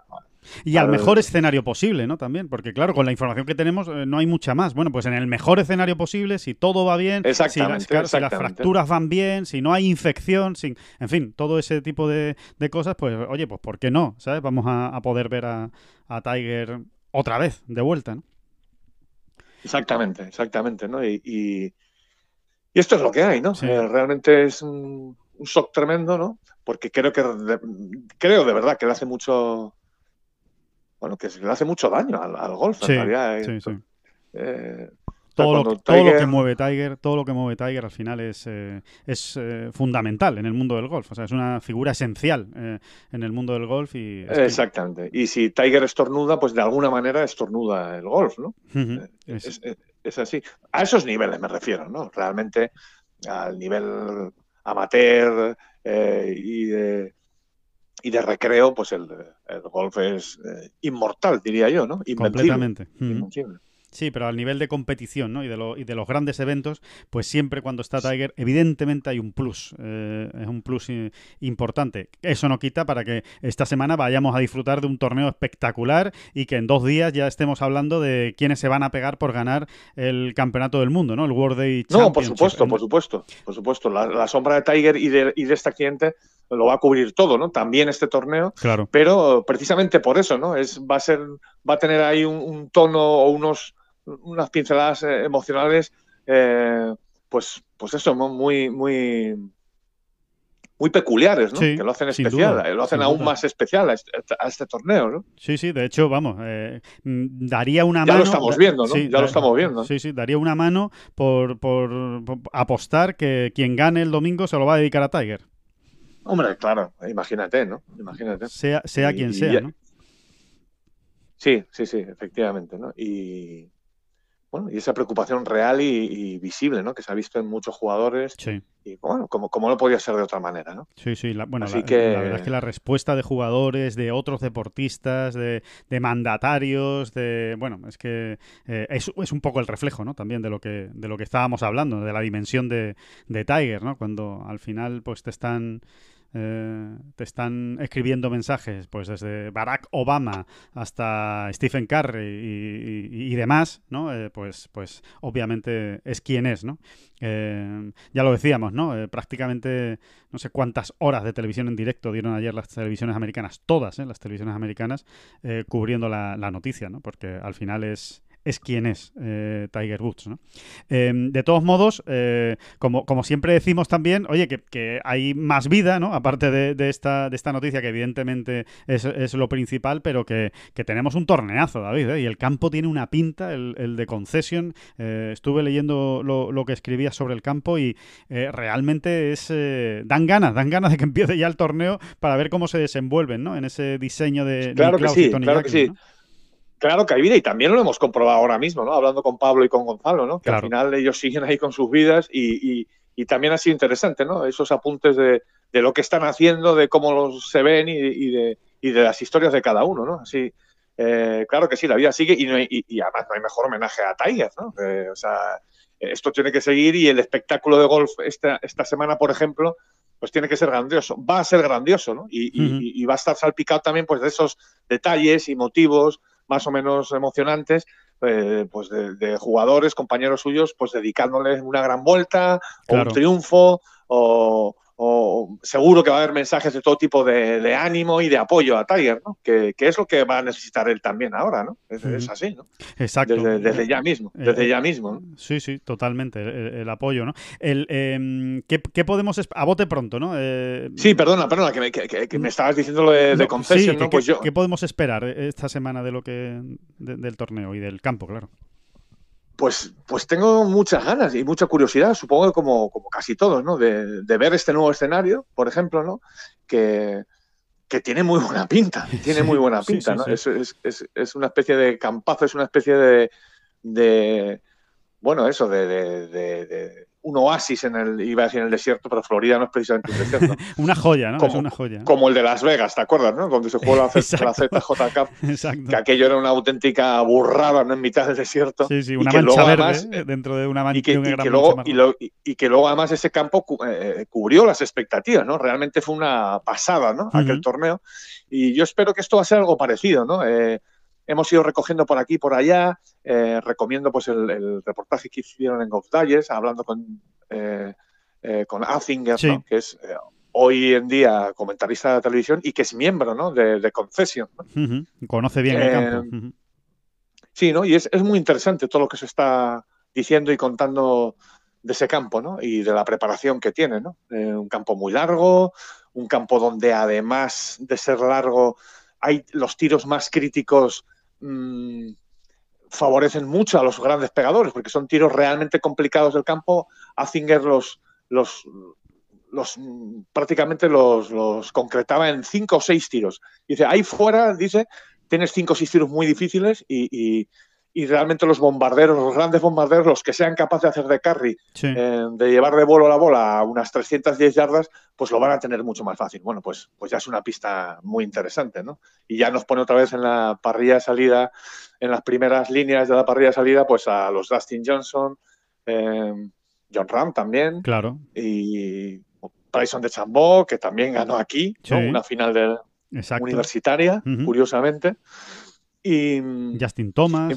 [SPEAKER 3] Y al mejor escenario posible, ¿no? También, porque claro, con la información que tenemos eh, no hay mucha más. Bueno, pues en el mejor escenario posible, si todo va bien, si las,
[SPEAKER 4] Exactamente,
[SPEAKER 3] claro, si las
[SPEAKER 4] exactamente.
[SPEAKER 3] fracturas van bien, si no hay infección, sin, en fin, todo ese tipo de, de cosas, pues oye, pues ¿por qué no? ¿Sabes? Vamos a, a poder ver a, a Tiger otra vez, de vuelta, ¿no?
[SPEAKER 4] exactamente, exactamente, ¿no? Y, y, y esto es lo que hay, ¿no?
[SPEAKER 3] Sí.
[SPEAKER 4] Eh, realmente es un, un shock tremendo, ¿no? Porque creo que de, creo de verdad que le hace mucho bueno, que le hace mucho daño al, al golf,
[SPEAKER 3] Sí,
[SPEAKER 4] en realidad.
[SPEAKER 3] sí, sí.
[SPEAKER 4] eh,
[SPEAKER 3] Todo lo, que, todo lo
[SPEAKER 4] Tiger-
[SPEAKER 3] que mueve Tiger, todo lo que mueve Tiger al final es, eh, es eh, fundamental en el mundo del golf. O sea, es una figura esencial en el mundo del golf y es que-
[SPEAKER 4] Exactamente. Y si Tiger estornuda, pues de alguna manera estornuda el golf, ¿no?
[SPEAKER 3] Es-
[SPEAKER 4] Es, es- es así. A esos niveles me refiero, ¿no? Realmente al nivel amateur y, de, y de recreo, pues el, el golf es eh, inmortal, diría yo, ¿no? Invencible.
[SPEAKER 3] completamente. Sí, pero al nivel de competición ¿no? y, de lo- y de los grandes eventos, pues siempre cuando está Tiger, evidentemente hay un plus, eh, es un plus eh, importante. Eso no quita para que esta semana vayamos a disfrutar de un torneo espectacular y que en dos días ya estemos hablando de quiénes se van a pegar por ganar el campeonato del mundo, ¿no? El World Day
[SPEAKER 4] No, por
[SPEAKER 3] Championship.
[SPEAKER 4] supuesto, por supuesto, por supuesto. La, la sombra de Tiger y de, y de este accidente lo va a cubrir todo, ¿no? También este torneo,
[SPEAKER 3] Claro.
[SPEAKER 4] pero precisamente por eso, ¿no? Es, va a ser, va a tener ahí un, un tono o unos, unas pinceladas eh, emocionales, eh, pues, pues eso, muy, muy, muy peculiares, ¿no?
[SPEAKER 3] Sí,
[SPEAKER 4] que lo hacen especial,
[SPEAKER 3] duda,
[SPEAKER 4] eh, lo hacen aún
[SPEAKER 3] duda.
[SPEAKER 4] más especial a este, a este torneo, ¿no?
[SPEAKER 3] Sí, sí, de hecho, vamos, eh, daría una
[SPEAKER 4] Ya lo
[SPEAKER 3] mano.
[SPEAKER 4] estamos viendo, ¿no?
[SPEAKER 3] sí,
[SPEAKER 4] Ya lo estamos viendo.
[SPEAKER 3] Sí, sí, daría una mano por, por- por apostar que quien gane el domingo se lo va a dedicar a Tiger,
[SPEAKER 4] Hombre, claro, imagínate, ¿no? Imagínate.
[SPEAKER 3] sea, sea
[SPEAKER 4] Y-
[SPEAKER 3] quien sea, ¿no?
[SPEAKER 4] Sí, sí, sí, efectivamente, ¿no? Y, bueno, y esa preocupación real y, visible, ¿no? Que se ha visto en muchos jugadores.
[SPEAKER 3] Sí.
[SPEAKER 4] Y bueno, como, como no podía ser de otra manera, ¿no?
[SPEAKER 3] Sí, sí. bueno, la, verdad es que la respuesta de jugadores, de otros deportistas, de, mandatarios, de. Bueno, es que eh, es, es, un poco el reflejo, ¿no? También de lo que, de lo que estábamos hablando, de la dimensión de, de Tiger, ¿no? Cuando al final, pues te están eh, te están escribiendo mensajes, pues desde Barack Obama hasta Stephen Curry y, demás, ¿no? Eh, pues, pues obviamente es quien es, ¿no? Eh, ya lo decíamos, ¿no? prácticamente no sé cuántas horas de televisión en directo dieron ayer las televisiones americanas, todas las televisiones americanas, cubriendo la, la noticia, ¿no? Porque al final es, es quien es eh, Tiger Woods. ¿no? Em, de todos modos, eh, como, como siempre decimos también, oye, que, hay más vida, ¿no? Aparte de, esta, de esta noticia, que evidentemente es, lo principal, pero que, tenemos un torneazo, David, ¿eh? y el campo tiene una pinta, el, de Concession. estuve leyendo lo, que escribías sobre el campo y realmente es dan ganas, dan ganas de que empiece ya el torneo para ver cómo se desenvuelven, ¿no? En ese diseño de
[SPEAKER 4] claro que sí, claro que sí. Claro que hay vida y también lo hemos comprobado ahora mismo, ¿no? Hablando con Pablo y con Gonzalo, ¿no? Que al final ellos siguen ahí con sus vidas y, también ha sido interesante, ¿no? Esos apuntes de, lo que están haciendo, de cómo se ven y, de, las historias de cada uno, ¿no? Así, eh, claro que sí, la vida sigue y, además no hay mejor homenaje a Tiger, ¿no? Eh, o sea, esto tiene que seguir y el espectáculo de golf esta, esta semana, por ejemplo, pues tiene que ser grandioso. Va a ser grandioso, ¿no? Y, va a estar salpicado también pues de esos detalles y motivos más o menos emocionantes, eh, pues de, jugadores, compañeros suyos, pues dedicándoles una gran vuelta, o un triunfo, o, o seguro que va a haber mensajes de todo tipo de, ánimo y de apoyo a Tiger, ¿no? Que, es lo que va a necesitar él también ahora, ¿no? Es, así, ¿no?
[SPEAKER 3] Exacto.
[SPEAKER 4] Desde, ya mismo, eh, desde ya mismo.
[SPEAKER 3] Sí, sí, totalmente, el, apoyo, ¿no? El, eh, ¿qué, podemos a bote pronto, ¿no?
[SPEAKER 4] Eh, sí, perdona, perdona, que me, que, me estabas diciendo lo de, concesión, ¿no?
[SPEAKER 3] Pues yo... ¿Qué podemos esperar esta semana de lo que del torneo y del campo, claro?
[SPEAKER 4] Pues, pues tengo muchas ganas y mucha curiosidad, supongo que como, como casi todos, ¿no? De, ver este nuevo escenario, por ejemplo, ¿no? Que, que tiene muy buena pinta, tiene muy buena pinta, ¿no? Es, es, una especie de campazo, es una especie de, de bueno, eso, de, un oasis en el, iba a decir en el desierto, pero Florida no es precisamente un desierto.
[SPEAKER 3] una joya, ¿no?
[SPEAKER 4] Como,
[SPEAKER 3] es una joya.
[SPEAKER 4] Como el de Las Vegas, ¿te acuerdas, no? Donde se jugó la, ZJ Cup. Exacto. Que aquello era una auténtica burrada, ¿no? En mitad del desierto.
[SPEAKER 3] Sí, sí, una mancha verde dentro de una mancha.
[SPEAKER 4] Y que, y que luego, y, que luego además ese campo eh, cubrió las expectativas, ¿no? Realmente fue una pasada, ¿no? Aquel torneo. Y yo espero que esto va a ser algo parecido, ¿no? Eh, hemos ido recogiendo por aquí y por allá. Eh, recomiendo pues el, reportaje que hicieron en Golf Digest, hablando con, eh, eh, con Azinger, que es hoy en día comentarista de televisión y que es miembro ¿no? de, de Concession.
[SPEAKER 3] Conoce bien el campo.
[SPEAKER 4] Sí, ¿no? y es, es, muy interesante todo lo que se está diciendo y contando de ese campo ¿no? y de la preparación que tiene. ¿no? un campo muy largo, un campo donde además de ser largo hay los tiros más críticos Mm, favorecen mucho a los grandes pegadores, porque son tiros realmente complicados del campo. Azinger los, los, los prácticamente los, los, concretaba en cinco o seis tiros. Dice, ahí fuera, dice, tienes cinco o seis tiros muy difíciles y realmente los bombarderos, los grandes bombarderos, los que sean capaces de hacer de carry, eh, de llevar de vuelo la bola a unas 310 yardas, pues lo van a tener mucho más fácil. Bueno, pues, pues ya es una pista muy interesante, ¿no? Y ya nos pone otra vez en la parrilla de salida, en las primeras líneas de la parrilla de salida, pues a los Dustin Johnson, eh, John Ram también.
[SPEAKER 3] Claro.
[SPEAKER 4] Y Bryson de Chambó, que también ganó aquí, una final de universitaria, curiosamente. Y,
[SPEAKER 3] Justin Thomas.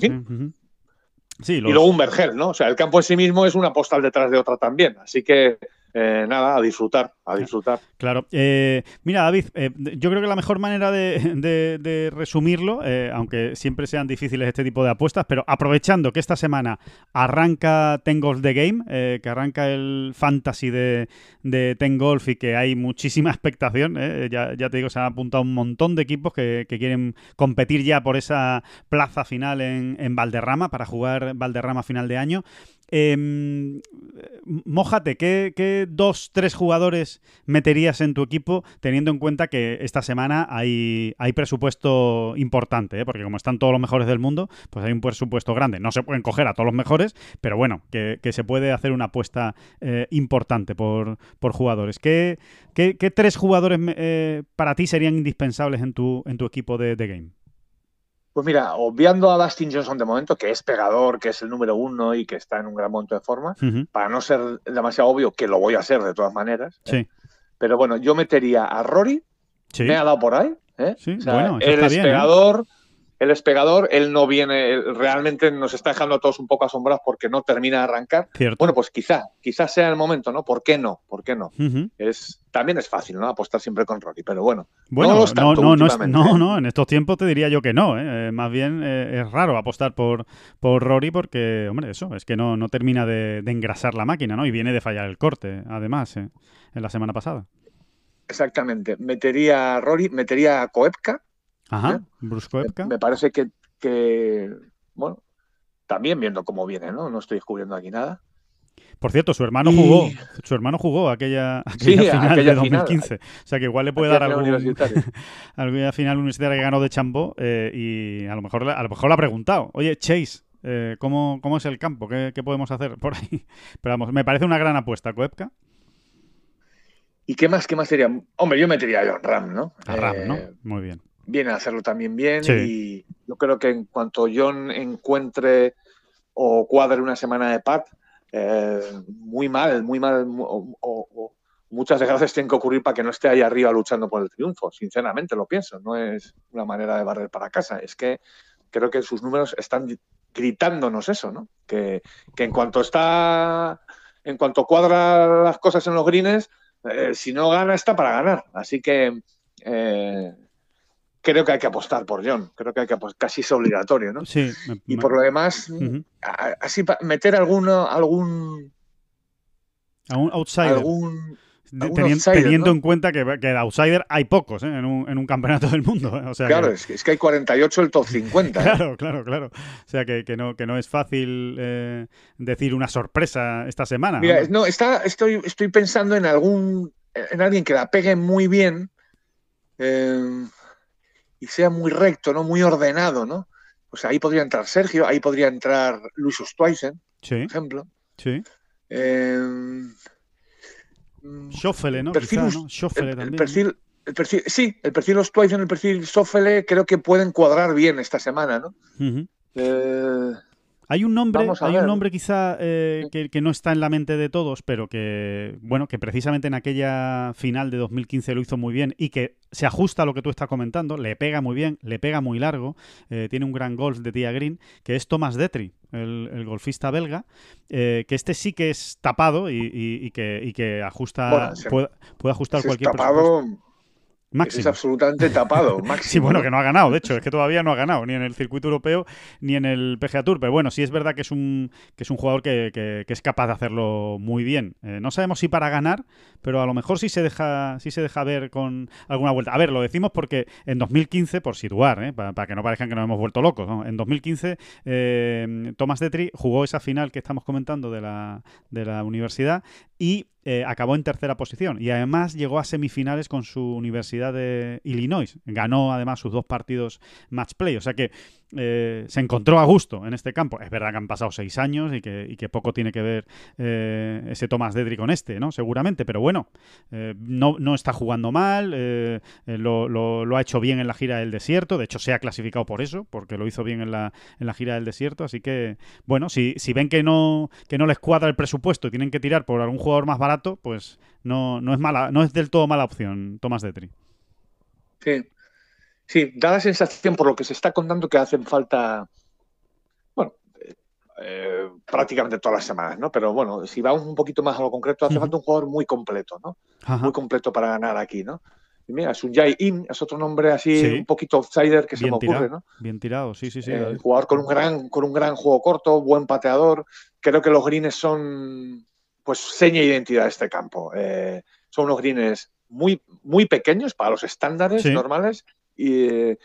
[SPEAKER 4] Sí, Y luego un vergel, ¿no? O sea, el campo en sí mismo es una postal detrás de otra también. Así que eh, nada, a disfrutar, a disfrutar.
[SPEAKER 3] Claro. Eh, mira, David, eh, yo creo que la mejor manera de, resumirlo, aunque siempre sean difíciles este tipo de apuestas, pero aprovechando que esta semana arranca Ten Golf The Game, que arranca el fantasy de, de Ten Golf y que hay muchísima expectación, ya, te digo, se han apuntado un montón de equipos que, quieren competir ya por esa plaza final en, en Valderrama, para jugar Valderrama final de año. Eh, mójate, ¿qué, qué dos, tres jugadores meterías en tu equipo teniendo en cuenta que esta semana hay, hay presupuesto importante? ¿eh? Porque como están todos los mejores del mundo, pues hay un presupuesto grande. No se pueden coger a todos los mejores, pero bueno, que, se puede hacer una apuesta eh, importante por, por jugadores. ¿Qué, qué, tres jugadores eh, para ti serían indispensables en tu, en tu equipo de, de game?
[SPEAKER 4] Pues mira, obviando a Dustin Johnson de momento, que es pegador, que es el número uno y que está en un gran momento de forma, para no ser demasiado obvio, que lo voy a hacer de todas maneras.
[SPEAKER 3] Sí.
[SPEAKER 4] Pero bueno, yo metería a Rory,
[SPEAKER 3] sí.
[SPEAKER 4] me ha dado por ahí. ¿eh?
[SPEAKER 3] Sí, bueno,
[SPEAKER 4] él
[SPEAKER 3] es
[SPEAKER 4] ¿eh? pegador, es pegador, él no viene, realmente nos está dejando a todos un poco asombrados porque no termina de arrancar.
[SPEAKER 3] Cierto.
[SPEAKER 4] Bueno, pues quizá, quizás sea el momento, ¿no? ¿Por qué no? ¿Por qué no? es, también es fácil, ¿no? Apostar siempre con Rory, pero bueno.
[SPEAKER 3] Bueno,
[SPEAKER 4] no,
[SPEAKER 3] no, no, no,
[SPEAKER 4] ¿eh?
[SPEAKER 3] no, en estos tiempos te diría yo que no, ¿eh? más bien es raro apostar por, por Rory porque, hombre, eso, es que no, no termina de, engrasar la máquina, ¿no? Y viene de fallar el corte, además, en la semana pasada.
[SPEAKER 4] Exactamente. Metería a Rory, metería a Koepka.
[SPEAKER 3] Ajá, Bruce
[SPEAKER 4] Koepka. me parece que que, bueno, también viendo cómo viene, ¿no? No estoy descubriendo aquí nada.
[SPEAKER 3] Por cierto, su hermano jugó, su hermano jugó aquella, final de 2015. O sea que igual le puede dar algún, alguna final universitaria que ganó de Chambó eh, y a lo mejor a lo mejor le ha preguntado, oye Chase, eh, ¿cómo, ¿cómo, es el campo? ¿Qué, podemos hacer por ahí? Pero vamos, me parece una gran apuesta, Koepka.
[SPEAKER 4] ¿Y qué más, qué más sería? Hombre, yo metería a John Ram, ¿no?
[SPEAKER 3] A Ram, ¿no? Eh, Muy bien
[SPEAKER 4] viene a hacerlo también bien y yo creo que en cuanto John encuentre o cuadre una semana de pat, eh, muy mal, muy mal, o, muchas desgracias tienen que ocurrir para que no esté ahí arriba luchando por el triunfo, sinceramente lo pienso, no es una manera de barrer para casa, es que creo que sus números están gritándonos eso, ¿no? Que, en cuanto está, en cuanto cuadra las cosas en los greens, eh, si no gana está para ganar, así que eh, creo que hay que apostar por John. Creo que hay que apostar, casi es obligatorio, ¿no?
[SPEAKER 3] Sí.
[SPEAKER 4] y por lo demás, así tmeter alguno, algún.
[SPEAKER 3] Algún outsider.
[SPEAKER 4] Algún.
[SPEAKER 3] teniendo, en cuenta que, que de outsider hay pocos ¿eh? en, un, en, un, campeonato del mundo. ¿eh? O sea
[SPEAKER 4] claro, es, que, es, que, hay 48 el top 50.
[SPEAKER 3] ¿eh? claro, claro, claro. O sea que, que, no, que no es fácil decir una sorpresa esta semana.
[SPEAKER 4] Mira, no, está, estoy, estoy pensando en algún. en alguien que la pegue muy bien. Y sea muy recto, ¿no? Muy ordenado, ¿no? O sea, ahí podría entrar Sergio, ahí podría entrar Luis Ostweisen, por ejemplo.
[SPEAKER 3] Sí.
[SPEAKER 4] Eh,
[SPEAKER 3] Schoffele, ¿no? Perfil, ¿no? Schoffele
[SPEAKER 4] el,
[SPEAKER 3] también.
[SPEAKER 4] El perfil, el perfil, sí, el perfil Ostweisen, el perfil Schoffele creo que pueden cuadrar bien esta semana, ¿no? eh,
[SPEAKER 3] hay un nombre, hay un nombre quizá eh, que, no está en la mente de todos, pero que, bueno, que precisamente en aquella final de 2015 lo hizo muy bien y que se ajusta a lo que tú estás comentando, le pega muy bien, le pega muy largo, eh, tiene un gran golf de Tia Green, que es Thomas Detri, el, golfista belga, eh, que este sí que es tapado y, que, que, ajusta, puede, ajustar cualquier
[SPEAKER 4] tapado, es absolutamente tapado. Máximo,
[SPEAKER 3] sí, bueno, que no ha ganado, de hecho, es que todavía no ha ganado, ni en el circuito europeo ni en el PGA Tour. Pero bueno, sí es verdad que es un, que es un jugador que, es capaz de hacerlo muy bien. Eh, no sabemos si para ganar, pero a lo mejor sí se deja, sí se deja ver con alguna vuelta. A ver, lo decimos porque en 2015, por situar, ¿eh? para, que no parezcan que nos hemos vuelto locos, en 2015 eh, Thomas Detri jugó esa final que estamos comentando de la, de la universidad y eh, acabó en tercera posición y además llegó a semifinales con su Universidad de Illinois. Ganó además sus dos partidos match play. O sea que eh, se encontró a gusto en este campo. Es verdad que han pasado seis años y que, poco tiene que ver eh, ese Tomás Dedri con este, ¿no? Seguramente, pero bueno, eh, no, no, está jugando mal, lo, ha hecho bien en la gira del desierto, de hecho se ha clasificado por eso, porque lo hizo bien en la, en la gira del desierto, así que, bueno, si, si ven que no, que no les cuadra el presupuesto y tienen que tirar por algún jugador más barato, pues no, no, es, mala, no es del todo mala opción Tomás Detri.
[SPEAKER 4] Sí, Sí, da la sensación por lo que se está contando que hacen falta, bueno, eh, prácticamente todas las semanas, ¿no? Pero bueno, si vamos un poquito más a lo concreto, hace falta un jugador muy completo, ¿no? Muy completo para ganar aquí, ¿no? Y mira, Sunjay Im es otro nombre así un poquito outsider que se me ocurre, ¿no?
[SPEAKER 3] Bien tirado, sí, sí, sí.
[SPEAKER 4] Eh, jugador con un gran, con un gran juego corto, buen pateador. Creo que los greens son, pues, seña e identidad de este campo. Eh, son unos greens muy, muy pequeños para los estándares normales y,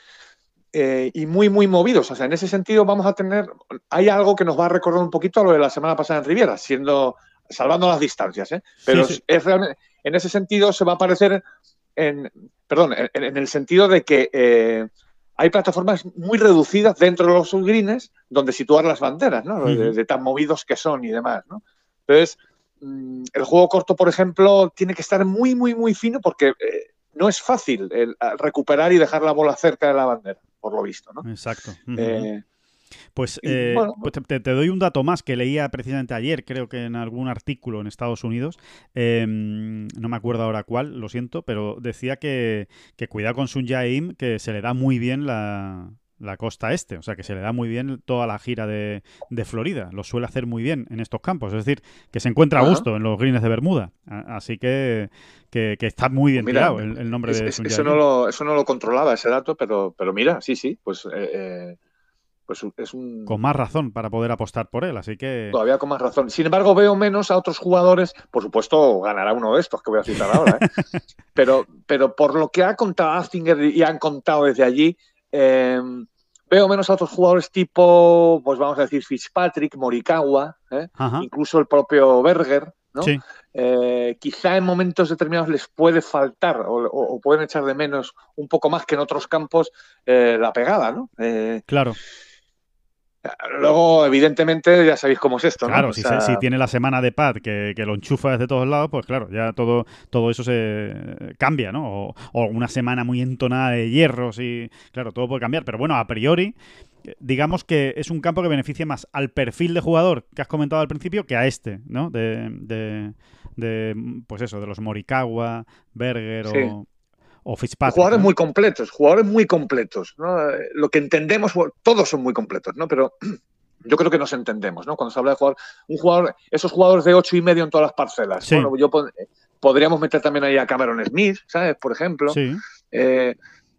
[SPEAKER 4] eh, y, muy, muy movidos. O sea, en ese sentido vamos a tener, hay algo que nos va a recordar un poquito a lo de la semana pasada en Riviera, siendo salvando las distancias, ¿eh? pero Es, realmente, en ese sentido se va a parecer, en, perdón, en, el sentido de que eh, hay plataformas muy reducidas dentro de los greens donde situar las banderas, ¿no? de, tan movidos que son y demás, ¿no? Entonces, mm, el juego corto, por ejemplo, tiene que estar muy, muy, muy fino porque eh, no es fácil recuperar y dejar la bola cerca de la bandera, por lo visto, ¿no?
[SPEAKER 3] Exacto. Pues, eh, pues te, doy un dato más que leía precisamente ayer, creo que en algún artículo en Estados Unidos, em, no me acuerdo ahora cuál, lo siento, pero decía que, que cuidado con Sun Jae que se le da muy bien la, costa este, o sea que se le da muy bien toda la gira de, Florida, lo suele hacer muy bien en estos campos, es decir, que se encuentra a gusto en los greens de Bermuda, así que, que, está muy bien tirado el, nombre de Sun
[SPEAKER 4] eso no lo Eso no lo controlaba ese dato, pero, pero mira, sí, sí, pues... Eh, eh pues es un...
[SPEAKER 3] Con más razón para poder apostar por él, así que...
[SPEAKER 4] Todavía con más razón. Sin embargo, veo menos a otros jugadores, por supuesto ganará uno de estos que voy a citar ahora, ¿eh? pero, pero por lo que ha contado Astinger y han contado desde allí, eh, veo menos a otros jugadores tipo, pues vamos a decir, Fitzpatrick, Morikawa, ¿eh? incluso el propio Berger, ¿no? quizá en momentos determinados les puede faltar o, pueden echar de menos un poco más que en otros campos la pegada, ¿no?
[SPEAKER 3] claro.
[SPEAKER 4] Luego, evidentemente, ya sabéis cómo es esto.
[SPEAKER 3] Claro, si, tiene la semana de pad que, lo enchufa desde todos lados, pues claro, ya todo, todo eso se cambia, ¿no? O, una semana muy entonada de hierros y, claro, todo puede cambiar. Pero bueno, a priori, digamos que es un campo que beneficia más al perfil de jugador que has comentado al principio que a este, ¿no? De, de, pues eso, de los Morikawa, Berger o
[SPEAKER 4] Jugadores muy completos, jugadores muy completos. Lo que entendemos, todos son muy completos, ¿no? Pero yo creo que nos entendemos, ¿no? Cuando se habla de jugador, un jugador, esos jugadores de ocho y medio en todas las parcelas. Bueno, yo podríamos meter también ahí a Cameron Smith, ¿sabes? Por ejemplo. Eh,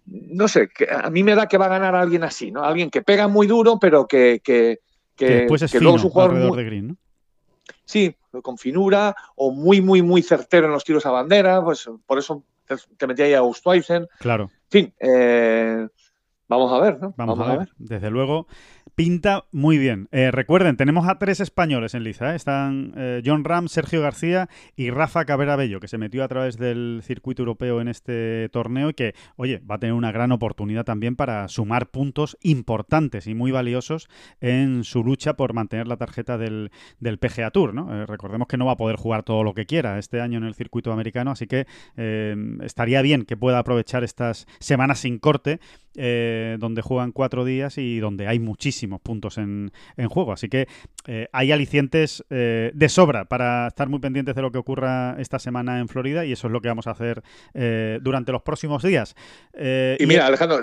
[SPEAKER 4] no sé, a mí me da que va a ganar a alguien así, ¿no? Alguien que pega muy duro, pero que, que,
[SPEAKER 3] que, luego es un jugador de green, ¿no?
[SPEAKER 4] Sí, con finura o muy, muy, muy certero en los tiros a bandera, pues por eso te metía ahí a Ustweizen.
[SPEAKER 3] Claro.
[SPEAKER 4] En fin, eh, vamos a ver, ¿no?
[SPEAKER 3] Vamos, a, ver. Desde luego, pinta muy bien. Eh, recuerden, tenemos a tres españoles en liza. ¿eh? Están eh, John Ram, Sergio García y Rafa Cabrera Bello, que se metió a través del circuito europeo en este torneo y que, oye, va a tener una gran oportunidad también para sumar puntos importantes y muy valiosos en su lucha por mantener la tarjeta del, del PGA Tour. recordemos que no va a poder jugar todo lo que quiera este año en el circuito americano, así que estaría bien que pueda aprovechar estas semanas sin corte, donde juegan cuatro días y donde hay muchísimo puntos en, juego. Así que eh, hay alicientes eh, de sobra para estar muy pendientes de lo que ocurra esta semana en Florida y eso es lo que vamos a hacer eh, durante los próximos días.
[SPEAKER 4] y, mira, Alejandro,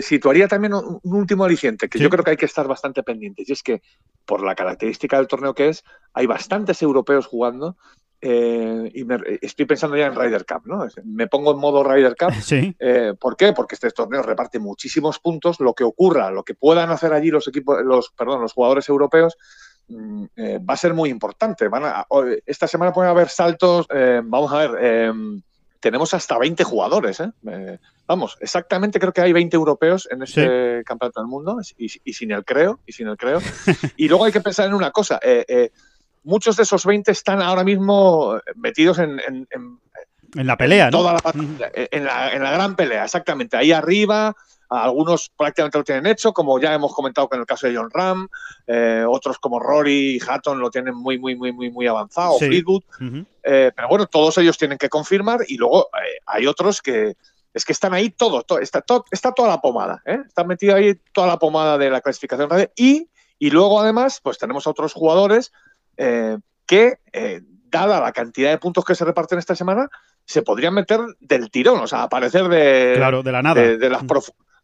[SPEAKER 4] situaría también un, último aliciente que yo creo que hay que estar bastante pendientes y es que por la característica del torneo que es, hay bastantes europeos jugando eh, y estoy pensando ya en Ryder Cup, ¿no? Me pongo en modo Ryder Cup.
[SPEAKER 3] Sí.
[SPEAKER 4] Eh, ¿Por qué? Porque este torneo reparte muchísimos puntos. Lo que ocurra, lo que puedan hacer allí los equipos, los, perdón, los jugadores europeos, mm, eh, va a ser muy importante. Van a, esta semana pueden haber saltos. vamos a ver. tenemos hasta 20 jugadores. vamos, exactamente creo que hay 20 europeos en este campeonato del mundo y, sin el creo y sin el creo. y luego hay que pensar en una cosa muchos de esos 20 están ahora mismo metidos en, en,
[SPEAKER 3] la pelea, ¿no?
[SPEAKER 4] Toda la, en, la, en la gran pelea, exactamente. Ahí arriba, algunos prácticamente lo tienen hecho, como ya hemos comentado con el caso de John Ram, eh, otros como Rory y Hatton lo tienen muy, muy, muy, muy, muy avanzado, Fleetwood. Eh, pero bueno, todos ellos tienen que confirmar y luego eh, hay otros que es que están ahí todos, está, está toda la pomada, está metida ahí toda la pomada de la clasificación y, y luego además, pues tenemos otros jugadores eh, que, eh, dada la cantidad de puntos que se reparten esta semana, se podrían meter del tirón, o sea, aparecer de,
[SPEAKER 3] claro, de la nada.
[SPEAKER 4] De, las,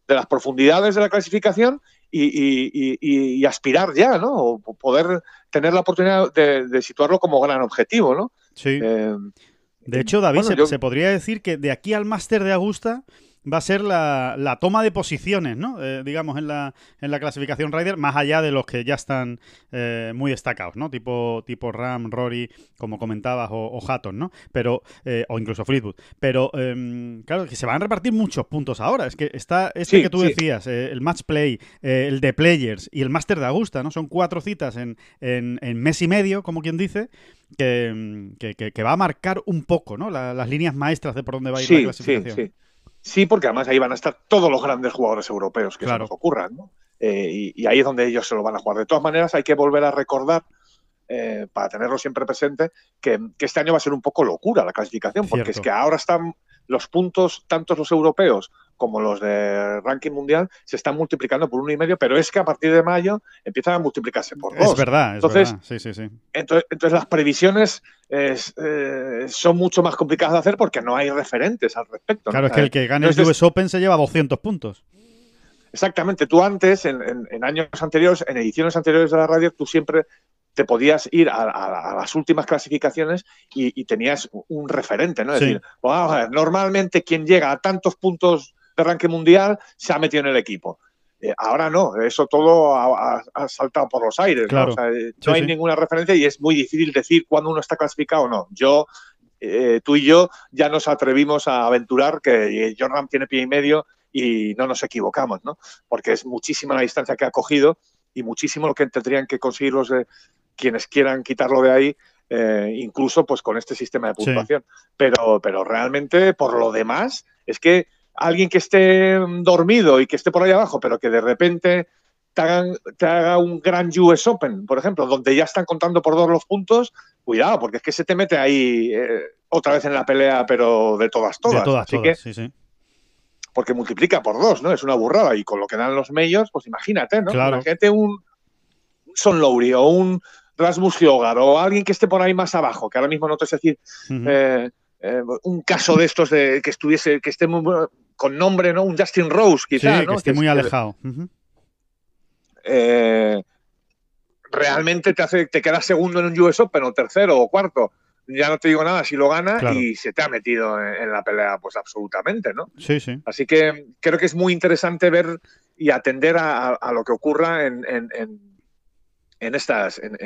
[SPEAKER 4] de las profundidades de la clasificación y, aspirar ya, ¿no? O poder tener la oportunidad de, situarlo como gran objetivo, ¿no?
[SPEAKER 3] Sí. Eh, de hecho, David, se, se, podría decir que de aquí al máster de Augusta va a ser la, la toma de posiciones, ¿no? Eh, digamos, en la, en la clasificación Ryder, más allá de los que ya están eh, muy destacados, ¿no? Tipo, tipo Ram, Rory, como comentabas, o, o Hatton, ¿no? Pero, eh, o incluso Fleetwood. Pero, em, claro, que se van a repartir muchos puntos ahora. Es que está este
[SPEAKER 4] Sí,
[SPEAKER 3] que tú
[SPEAKER 4] sí.
[SPEAKER 3] decías, eh, el Match Play, eh, el de Players y el Master de Augusta, ¿no? Son cuatro citas en, en, en mes y medio, como quien dice, que, mm, que, que- va a marcar un poco, ¿no? La- las líneas maestras de por dónde va a ir la
[SPEAKER 4] Sí,
[SPEAKER 3] clasificación.
[SPEAKER 4] sí. Sí, porque además ahí van a estar todos los grandes jugadores europeos que
[SPEAKER 3] Claro.
[SPEAKER 4] se nos ocurran, ¿no? Eh, y, y ahí es donde ellos se lo van a jugar. De todas maneras, hay que volver a recordar, eh, para tenerlo siempre presente, que, que este año va a ser un poco locura la clasificación, porque
[SPEAKER 3] Cierto.
[SPEAKER 4] es que ahora están los puntos, tanto los europeos como los de ranking mundial, se están multiplicando por uno y medio, pero es que a partir de mayo empiezan a multiplicarse por dos.
[SPEAKER 3] Es verdad, es
[SPEAKER 4] Entonces,
[SPEAKER 3] verdad. Sí, sí, sí.
[SPEAKER 4] Entonces, entonces las previsiones es, eh, son mucho más complicadas de hacer porque no hay referentes al respecto. ¿no?
[SPEAKER 3] Claro, es que el que gane el US Open se lleva 200 puntos.
[SPEAKER 4] Exactamente, tú antes, en, en- en años anteriores, en ediciones anteriores de la radio, tú siempre te podías ir a, a- a las últimas clasificaciones y, y tenías un referente, ¿no? Es
[SPEAKER 3] Sí.
[SPEAKER 4] decir, vamos a ver, normalmente quien llega a tantos puntos de ranking mundial se ha metido en el equipo. Eh, ahora no, eso todo ha, ha- ha saltado por los aires. ¿no?
[SPEAKER 3] Claro.
[SPEAKER 4] O sea, eh,
[SPEAKER 3] Sí,
[SPEAKER 4] hay
[SPEAKER 3] sí.
[SPEAKER 4] ninguna referencia y es muy difícil decir cuándo uno está clasificado o no. Yo, eh, tú y yo, ya nos atrevimos a aventurar que Jordan tiene pie y medio y no nos equivocamos, ¿no? Porque es muchísima la distancia que ha cogido y muchísimo lo que tendrían que conseguir los de quienes quieran quitarlo de ahí, eh, incluso pues con este sistema de
[SPEAKER 3] Sí.
[SPEAKER 4] puntuación. Pero, pero realmente, por lo demás, es que alguien que esté dormido y que esté por ahí abajo, pero que de repente te, hagan, te haga un gran US Open, por ejemplo, donde ya están contando por dos los puntos, cuidado, porque es que se te mete ahí eh, otra vez en la pelea, pero de todas, todas.
[SPEAKER 3] de todas,
[SPEAKER 4] Así
[SPEAKER 3] todas.
[SPEAKER 4] que,
[SPEAKER 3] Sí, sí.
[SPEAKER 4] porque multiplica por dos, ¿no? Es una burrada. Y con lo que dan los medios, pues imagínate, ¿no?
[SPEAKER 3] Claro.
[SPEAKER 4] Imagínate un, Son Lowry o un Rasmus Hyogar o alguien que esté por ahí más abajo, que ahora mismo no te sé decir eh, eh, un caso de estos de que estuviese, que esté muy- con nombre, ¿no? Un Justin Rose, quizá,
[SPEAKER 3] sí,
[SPEAKER 4] ¿no?
[SPEAKER 3] que esté muy
[SPEAKER 4] que,
[SPEAKER 3] alejado.
[SPEAKER 4] Eh, realmente te hace, te quedas segundo en un US Open o tercero o cuarto. Ya no te digo nada si lo gana
[SPEAKER 3] Claro.
[SPEAKER 4] y se te ha metido en, en la pelea, pues absolutamente, ¿no?
[SPEAKER 3] Sí, sí.
[SPEAKER 4] Así que creo que es muy interesante ver y atender a, a- a lo que ocurra en, en- en- en estas, en,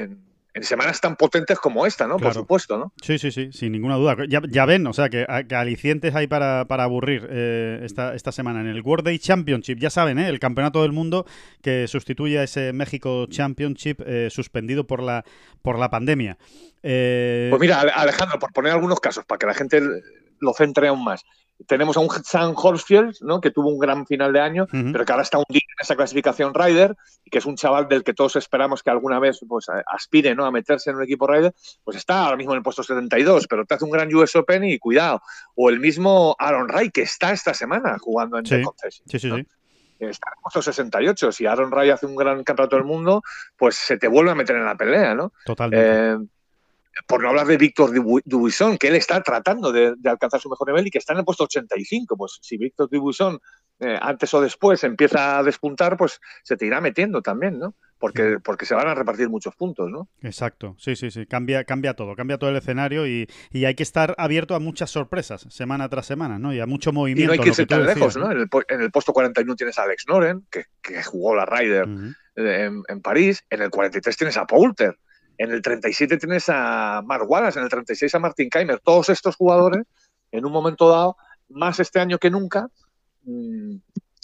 [SPEAKER 4] en- semanas tan potentes como esta, ¿no?
[SPEAKER 3] Claro.
[SPEAKER 4] Por supuesto, ¿no?
[SPEAKER 3] Sí, sí, sí, sin ninguna duda. Ya, ya ven, o sea, que, que alicientes hay para, para aburrir eh, esta, esta semana. En el World Day Championship, ya saben, ¿eh? el campeonato del mundo que sustituye a ese México Championship eh, suspendido por la, por la pandemia. Eh,
[SPEAKER 4] Pues mira, Ale- Alejandro, por poner algunos casos, para que la gente lo centre aún más. Tenemos a un Sam Horsfield, ¿no? Que tuvo un gran final de año, pero que ahora está hundido en esa clasificación Ryder, y que es un chaval del que todos esperamos que alguna vez pues, aspire ¿no? a meterse en un equipo Ryder, pues está ahora mismo en el puesto 72, pero te hace un gran US Open y cuidado. O el mismo Aaron Ray, que está esta semana jugando en
[SPEAKER 3] Sí,
[SPEAKER 4] The Concession,
[SPEAKER 3] sí, sí,
[SPEAKER 4] ¿no?
[SPEAKER 3] sí.
[SPEAKER 4] Está en el puesto 68. Si Aaron Ray hace un gran campeonato del mundo, pues se te vuelve a meter en la pelea, ¿no?
[SPEAKER 3] Totalmente.
[SPEAKER 4] Eh, por no hablar de Víctor Dubu- Dubuisson, que él está tratando de, de alcanzar su mejor nivel y que está en el puesto 85. Pues si Víctor Dubuisson eh, antes o después empieza a despuntar, pues se te irá metiendo también, ¿no? Porque, porque se van a repartir muchos puntos, ¿no?
[SPEAKER 3] Exacto, sí, sí, sí, cambia, cambia todo, cambia todo el escenario y, y hay que estar abierto a muchas sorpresas semana tras semana, ¿no? Y a mucho
[SPEAKER 4] Y
[SPEAKER 3] movimiento.
[SPEAKER 4] no hay que irse tan lejos, ¿no? En el, en el puesto 41 tienes a Alex Noren, que, que jugó la Ryder eh, en, en París. En el 43 tienes a Poulter. En el 37 tienes a Mark Wallace. En el 36 a Martin Keimer. Todos estos jugadores, en un momento dado, más este año que nunca, mm,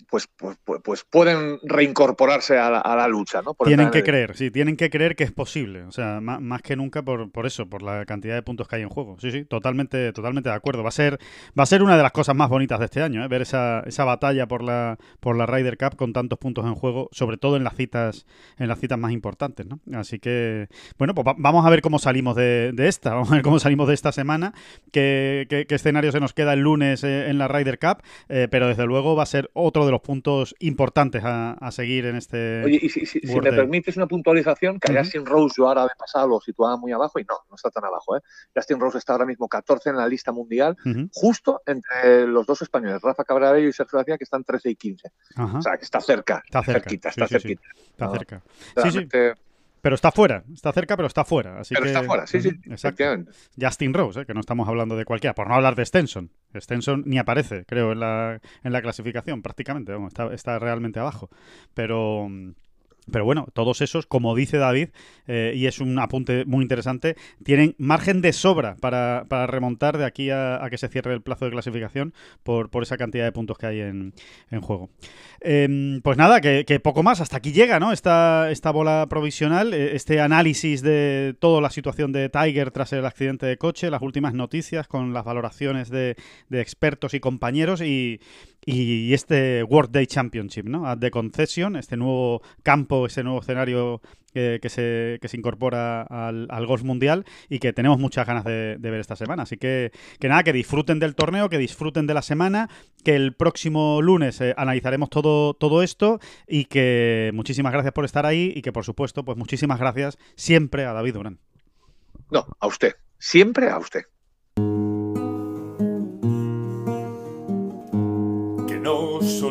[SPEAKER 4] pues, pues, pues- pues pueden reincorporarse a la, a la lucha, ¿no? Por
[SPEAKER 3] Tienen que
[SPEAKER 4] el-
[SPEAKER 3] creer, sí, tienen que creer que es posible. O sea, má- más, que nunca por, por eso, por la cantidad de puntos que hay en juego. Sí, sí, totalmente, totalmente de acuerdo. Va a ser, va a ser una de las cosas más bonitas de este año, ¿eh? ver esa, esa batalla por la, por la Ryder Cup con tantos puntos en juego, sobre todo en las citas, en las citas más importantes, ¿no? Así que, bueno, pues va- vamos a ver cómo salimos de, de esta, vamos a ver cómo salimos de esta semana, qué, qué- qué escenario se nos queda el lunes eh, en la Ryder Cup, eh, pero desde luego va a ser otro de los puntos importantes a, a seguir en este.
[SPEAKER 4] Oye, y si, si- si
[SPEAKER 3] World
[SPEAKER 4] me permites una puntualización, que
[SPEAKER 3] Ujú.
[SPEAKER 4] Justin Rose yo ahora de pasado lo situaba muy abajo y no, no está tan abajo. ¿eh? Justin Rose está ahora mismo 14 en la lista mundial, justo entre los dos españoles, Rafa Cabrera y Sergio García, que están 13 y 15.
[SPEAKER 3] ajá.
[SPEAKER 4] O sea, que está cerca,
[SPEAKER 3] Está cerca,
[SPEAKER 4] cerquita,
[SPEAKER 3] sí,
[SPEAKER 4] está
[SPEAKER 3] sí, sí.
[SPEAKER 4] cerquita.
[SPEAKER 3] Está
[SPEAKER 4] No,
[SPEAKER 3] cerca. Sí, sí. Pero está fuera, está cerca, pero está fuera. Así
[SPEAKER 4] pero
[SPEAKER 3] que,
[SPEAKER 4] está fuera, sí, sí.
[SPEAKER 3] Exacto. Justin Rose, ¿eh? que no estamos hablando de cualquiera, por no hablar de Stenson. Stenson ni aparece, creo, en la, en la clasificación, prácticamente. está, está realmente abajo. Pero. Pero bueno, todos esos, como dice David, eh, y es un apunte muy interesante, tienen margen de sobra para, remontar de aquí a, que se cierre el plazo de clasificación por, por esa cantidad de puntos que hay en, juego. Em, pues nada, que, poco más, hasta aquí llega ¿no? esta, esta bola provisional, eh, este análisis de toda la situación de Tiger tras el accidente de coche, las últimas noticias con las valoraciones de, de expertos y compañeros y, y este World Day Championship, ¿no? De concesión, este nuevo campo, ese nuevo escenario que, se, que se incorpora al, golf mundial y que tenemos muchas ganas de, ver esta semana. Así que, que nada, que disfruten del torneo, que disfruten de la semana, que el próximo lunes eh, analizaremos todo, todo esto y que muchísimas gracias por estar ahí y que por supuesto, pues muchísimas gracias siempre a David Durán.
[SPEAKER 4] No, a usted, siempre a usted.